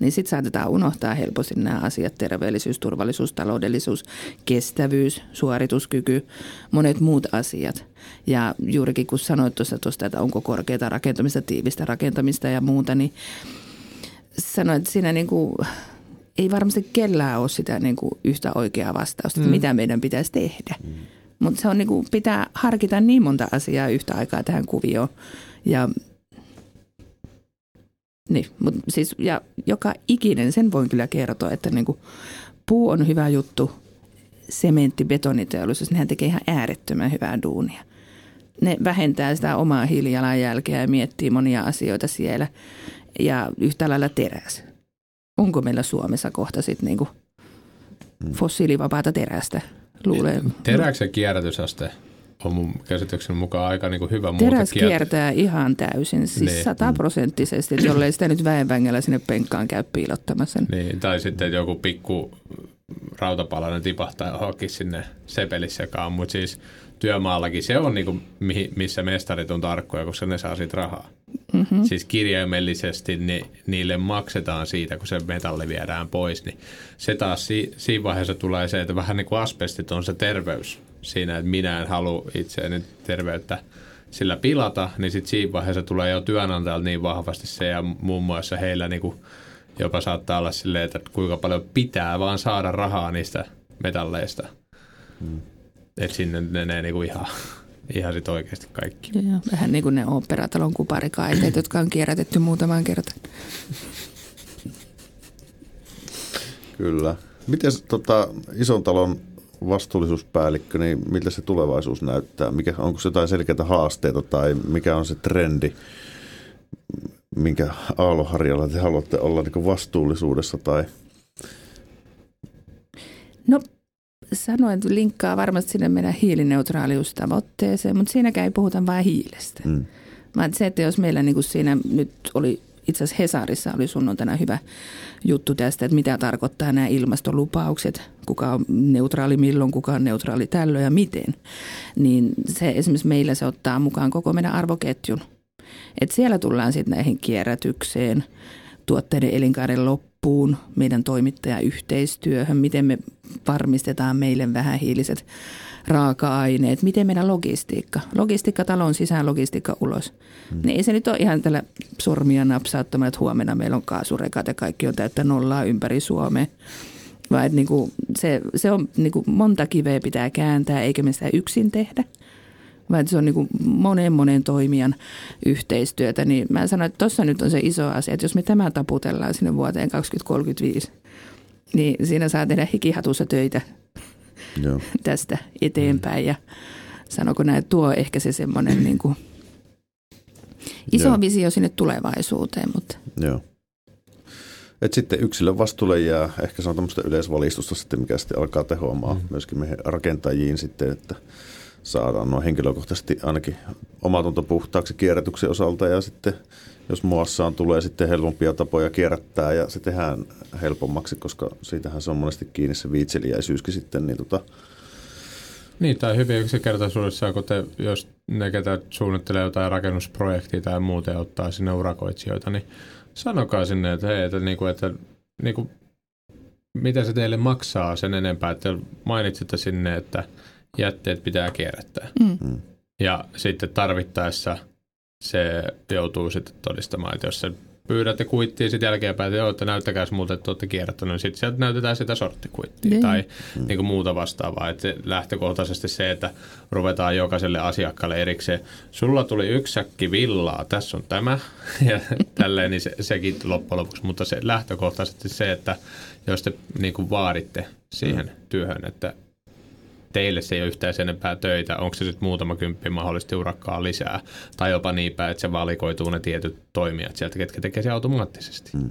niin sitten saatetaan unohtaa helposti nämä asiat, terveellisyys, turvallisuus, taloudellisuus, kestävyys, suorituskyky, monet muut asiat. Ja juurikin kun sanoit tuossa, tuosta, että onko korkeata rakentamista, tiivistä rakentamista ja muuta, niin sanoin, että siinä niin kuin, ei varmasti kellään ole sitä niin kuin yhtä oikeaa vastausta, että mitä meidän pitäisi tehdä. Mutta se on niin kuin, pitää harkita niin monta asiaa yhtä aikaa tähän kuvioon. Ja, niin, mut siis, ja joka ikinen, sen voin kyllä kertoa, että niin kuin, puu on hyvä juttu. Sementti, betoniteollisuus, nehän tekee ihan äärettömän hyvää duunia. Ne vähentää sitä omaa hiilijalanjälkeä ja miettii monia asioita siellä. Ja yhtä lailla teräs. Onko meillä Suomessa kohta sitten niinku fossiilivapaata terästä? Luulee. Teräksen kierrätysaste on mun käsityksen mukaan aika niin kuin hyvä Teräs kiert- kiertää ihan täysin, siis Niin. sataprosenttisesti, että jollei sitä nyt väenvängellä sinne penkkaan käy piilottamassa. Niin, tai sitten joku pikku rautapalainen tipahtaa johonkin sinne sepelissäkaan, mutta siis työmaallakin se on niinku, mihin- missä mestarit on tarkkoja, koska ne saa siitä rahaa. Mm-hmm. Siis kirjaimellisesti ni, niille maksetaan siitä, kun se metalli viedään pois, niin se taas si, siinä vaiheessa tulee se, että vähän niin kuin asbestit on se terveys siinä, että minä en halua itseäni terveyttä sillä pilata, niin sitten siinä vaiheessa tulee jo työnantajalta niin vahvasti se ja muun muassa heillä niin kuin jopa saattaa olla silleen, että kuinka paljon pitää vaan saada rahaa niistä metalleista. Mm. Että sinne menee niinku ihan, ihan sit oikeasti kaikki. Joo, vähän niin kuin ne oopperatalon kuparikaiteet, [CLEARS THROAT] jotka on kierrätetty muutamaan kertaan. Kyllä. Miten tota, ison talon vastuullisuuspäällikkö, niin miltä se tulevaisuus näyttää? Mikä, onko se jotain selkeitä haasteita tai mikä on se trendi, minkä aaloharjalla te haluatte olla niin vastuullisuudessa tai No sanoin, että linkkaa varmasti sinne meidän hiilineutraaliustavoitteeseen, mutta siinäkään ei puhuta vain hiilestä. mm, Vaan se, että jos meillä niin kuin siinä nyt oli, itse asiassa Hesarissa oli sunnuntaina hyvä juttu tästä, että mitä tarkoittaa nämä ilmastolupaukset, kuka on neutraali milloin, kuka on neutraali tällöin ja miten. Niin se esimerkiksi meillä se ottaa mukaan koko meidän arvoketjun. Et siellä tullaan sitten näihin kierrätykseen, tuotteiden elinkaaren loppuun, meidän toimittajayhteistyöhön, miten me varmistetaan meille vähähiiliset raaka-aineet, miten meidän logistiikka, logistiikka talon sisään, logistiikka ulos. Hmm. Niin ei se nyt ole ihan tällä sormia napsauttamalla, että huomenna meillä on kaasurekat ja kaikki on täyttä nollaa ympäri Suomea. Vaan että niinku se, se on niinku monta kiveä pitää kääntää, eikä me sitä yksin tehdä että se on niin kuin monen monen toimijan yhteistyötä, niin mä sanoin, että tuossa nyt on se iso asia, että jos me tämä taputellaan sinne vuoteen 2035, niin siinä saa tehdä hikihatussa töitä [LAUGHS] joo. tästä eteenpäin ja sanoko näin, että tuo ehkä se semmoinen [CLEARS THROAT] niin kuin iso Joo. visio sinne tulevaisuuteen, mutta Joo. Et sitten yksilön vastuulle jää ehkä se on tämmöistä yleisvalistusta sitten, mikä sitten alkaa tehoamaan mm. myöskin meihin rakentajiin sitten, että saadaan noin henkilökohtaisesti ainakin omatunto puhtaaksi kierrätyksen osalta ja sitten jos muassaan tulee sitten helpompia tapoja kierrättää ja se tehdään helpommaksi, koska siitähän se on monesti kiinni se viitseliäisyyskin sitten, niin tota, Niin, tai hyvin yksinkertaisuudessaan, kun te, jos ne, ketä suunnittelee jotain rakennusprojektia tai muuta ja ottaa sinne urakoitsijoita, niin sanokaa sinne, että hei, että, niinku, että niinku, mitä se teille maksaa sen enempää, että mainitsitte sinne, että jätteet pitää kierrättää. Mm. Ja sitten tarvittaessa se joutuu sitten todistamaan, että jos se pyydätte kuittia sitten jälkeenpäin, että joo, että näyttäkääs muuta, että olette kierrättänyt, niin sitten sieltä näytetään sitä sorttikuittia Joo, tai niin kuin muuta vastaavaa. Että se lähtökohtaisesti se, että ruvetaan jokaiselle asiakkaalle erikseen, sulla tuli yksi säkki villaa, tässä on tämä [LAUGHS] ja tälleen, niin se, sekin loppujen lopuksi. Mutta se lähtökohtaisesti se, että jos te niin kuin vaaditte siihen työhön, että teille se ei ole yhtään sen enempää töitä, onko se sitten muutama kymppi mahdollisesti urakkaa lisää, tai jopa niin päin, että se valikoituu ne tietyt toimijat sieltä, ketkä tekee se automaattisesti. Mm.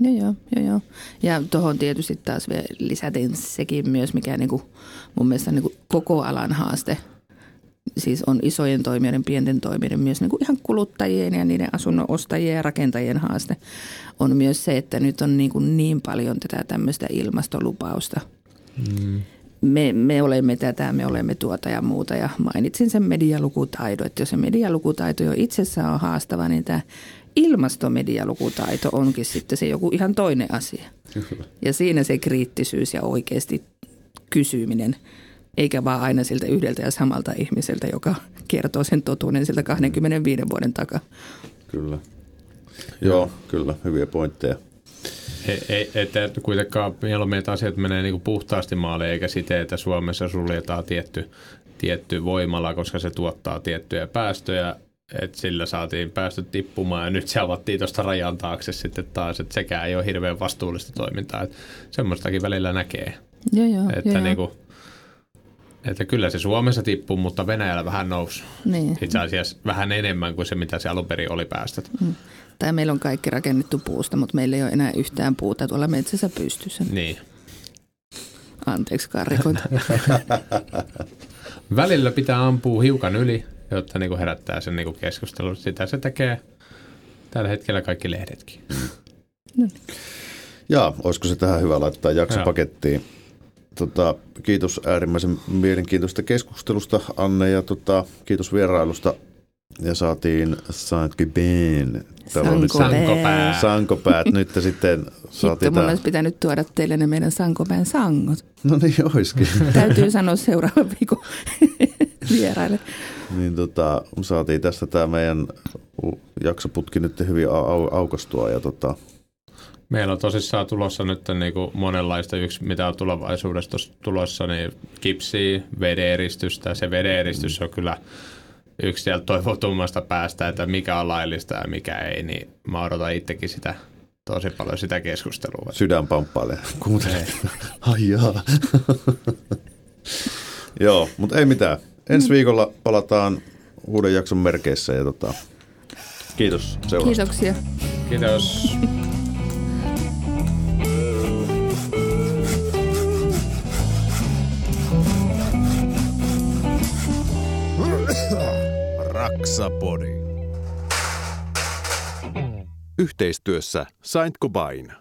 Joo, joo, joo, joo. Ja tuohon tietysti taas vielä lisäten sekin myös, mikä niinku mun mielestä niinku koko alan haaste, siis on isojen toimijoiden, pienten toimijoiden, myös niinku ihan kuluttajien ja niiden asunnon ostajien ja rakentajien haaste, on myös se, että nyt on niinku niin paljon tätä tämmöistä ilmastolupausta. Mm. Me, me olemme tätä, me olemme tuota ja muuta ja mainitsin sen medialukutaidon, että jos se medialukutaito jo itsessään on haastava, niin tämä ilmastomedialukutaito onkin sitten se joku ihan toinen asia. Ja siinä se kriittisyys ja oikeasti kysyminen, eikä vaan aina siltä yhdeltä ja samalta ihmiseltä, joka kertoo sen totuuden siltä 25 vuoden takaa. Kyllä. Joo, kyllä, hyviä pointteja. Ei, ei, että kuitenkaan mieluummin, että asiat menee niin kuin puhtaasti maalle, eikä siten, että Suomessa suljetaan tietty, tietty voimala, koska se tuottaa tiettyjä päästöjä, että sillä saatiin päästöt tippumaan ja nyt se avattiin tuosta rajan taakse sitten taas, että sekään ei ole hirveän vastuullista toimintaa, että semmoistakin välillä näkee. Joo, joo, että, joo. niin kuin, että kyllä se Suomessa tippuu, mutta Venäjällä vähän nousi. Niin. Itse asiassa vähän enemmän kuin se, mitä se alun perin oli päästöt. Mm. Tai meillä on kaikki rakennettu puusta, mutta meillä ei ole enää yhtään puuta tuolla metsässä pystyssä. Niin. Anteeksi karikointa. [LAUGHS] Välillä pitää ampua hiukan yli, jotta niin kuin herättää sen niin kuin keskustelun. Sitä se tekee tällä hetkellä kaikki lehdetkin. Ja olisiko se tähän hyvä laittaa jaksopakettiin? Tota, kiitos äärimmäisen mielenkiintoista keskustelusta Anne ja tota, kiitos vierailusta. Ja saatiin Sankibeen. Sankopää. Sankopäät. Nyt sitten Hitto, saatiin mun tää. olisi pitänyt tuoda teille ne meidän Sankopään sangot. No niin, oiskin. Täytyy sanoa seuraavan viikon [LAUGHS] vieraille. niin tota, saatiin tästä tämä meidän jaksoputki nyt hyvin au- au- aukastua. Ja tota, Meillä on tosissaan tulossa nyt niin kuin monenlaista, yksi mitä on tulevaisuudessa tulossa, niin kipsiä, vedeeristystä. Se vedeeristys on kyllä yksi sieltä toivotummasta päästä, että mikä on laillista ja mikä ei, niin mä odotan itsekin sitä tosi paljon sitä keskustelua. sydän pamppailee. Kuuntele. Ai jaa. [LAUGHS] Joo, mutta ei mitään. Ensi viikolla palataan uuden jakson merkeissä ja tota, kiitos seurasta. Kiitoksia. Kiitos. Raksapodi. Yhteistyössä Saint Gobain.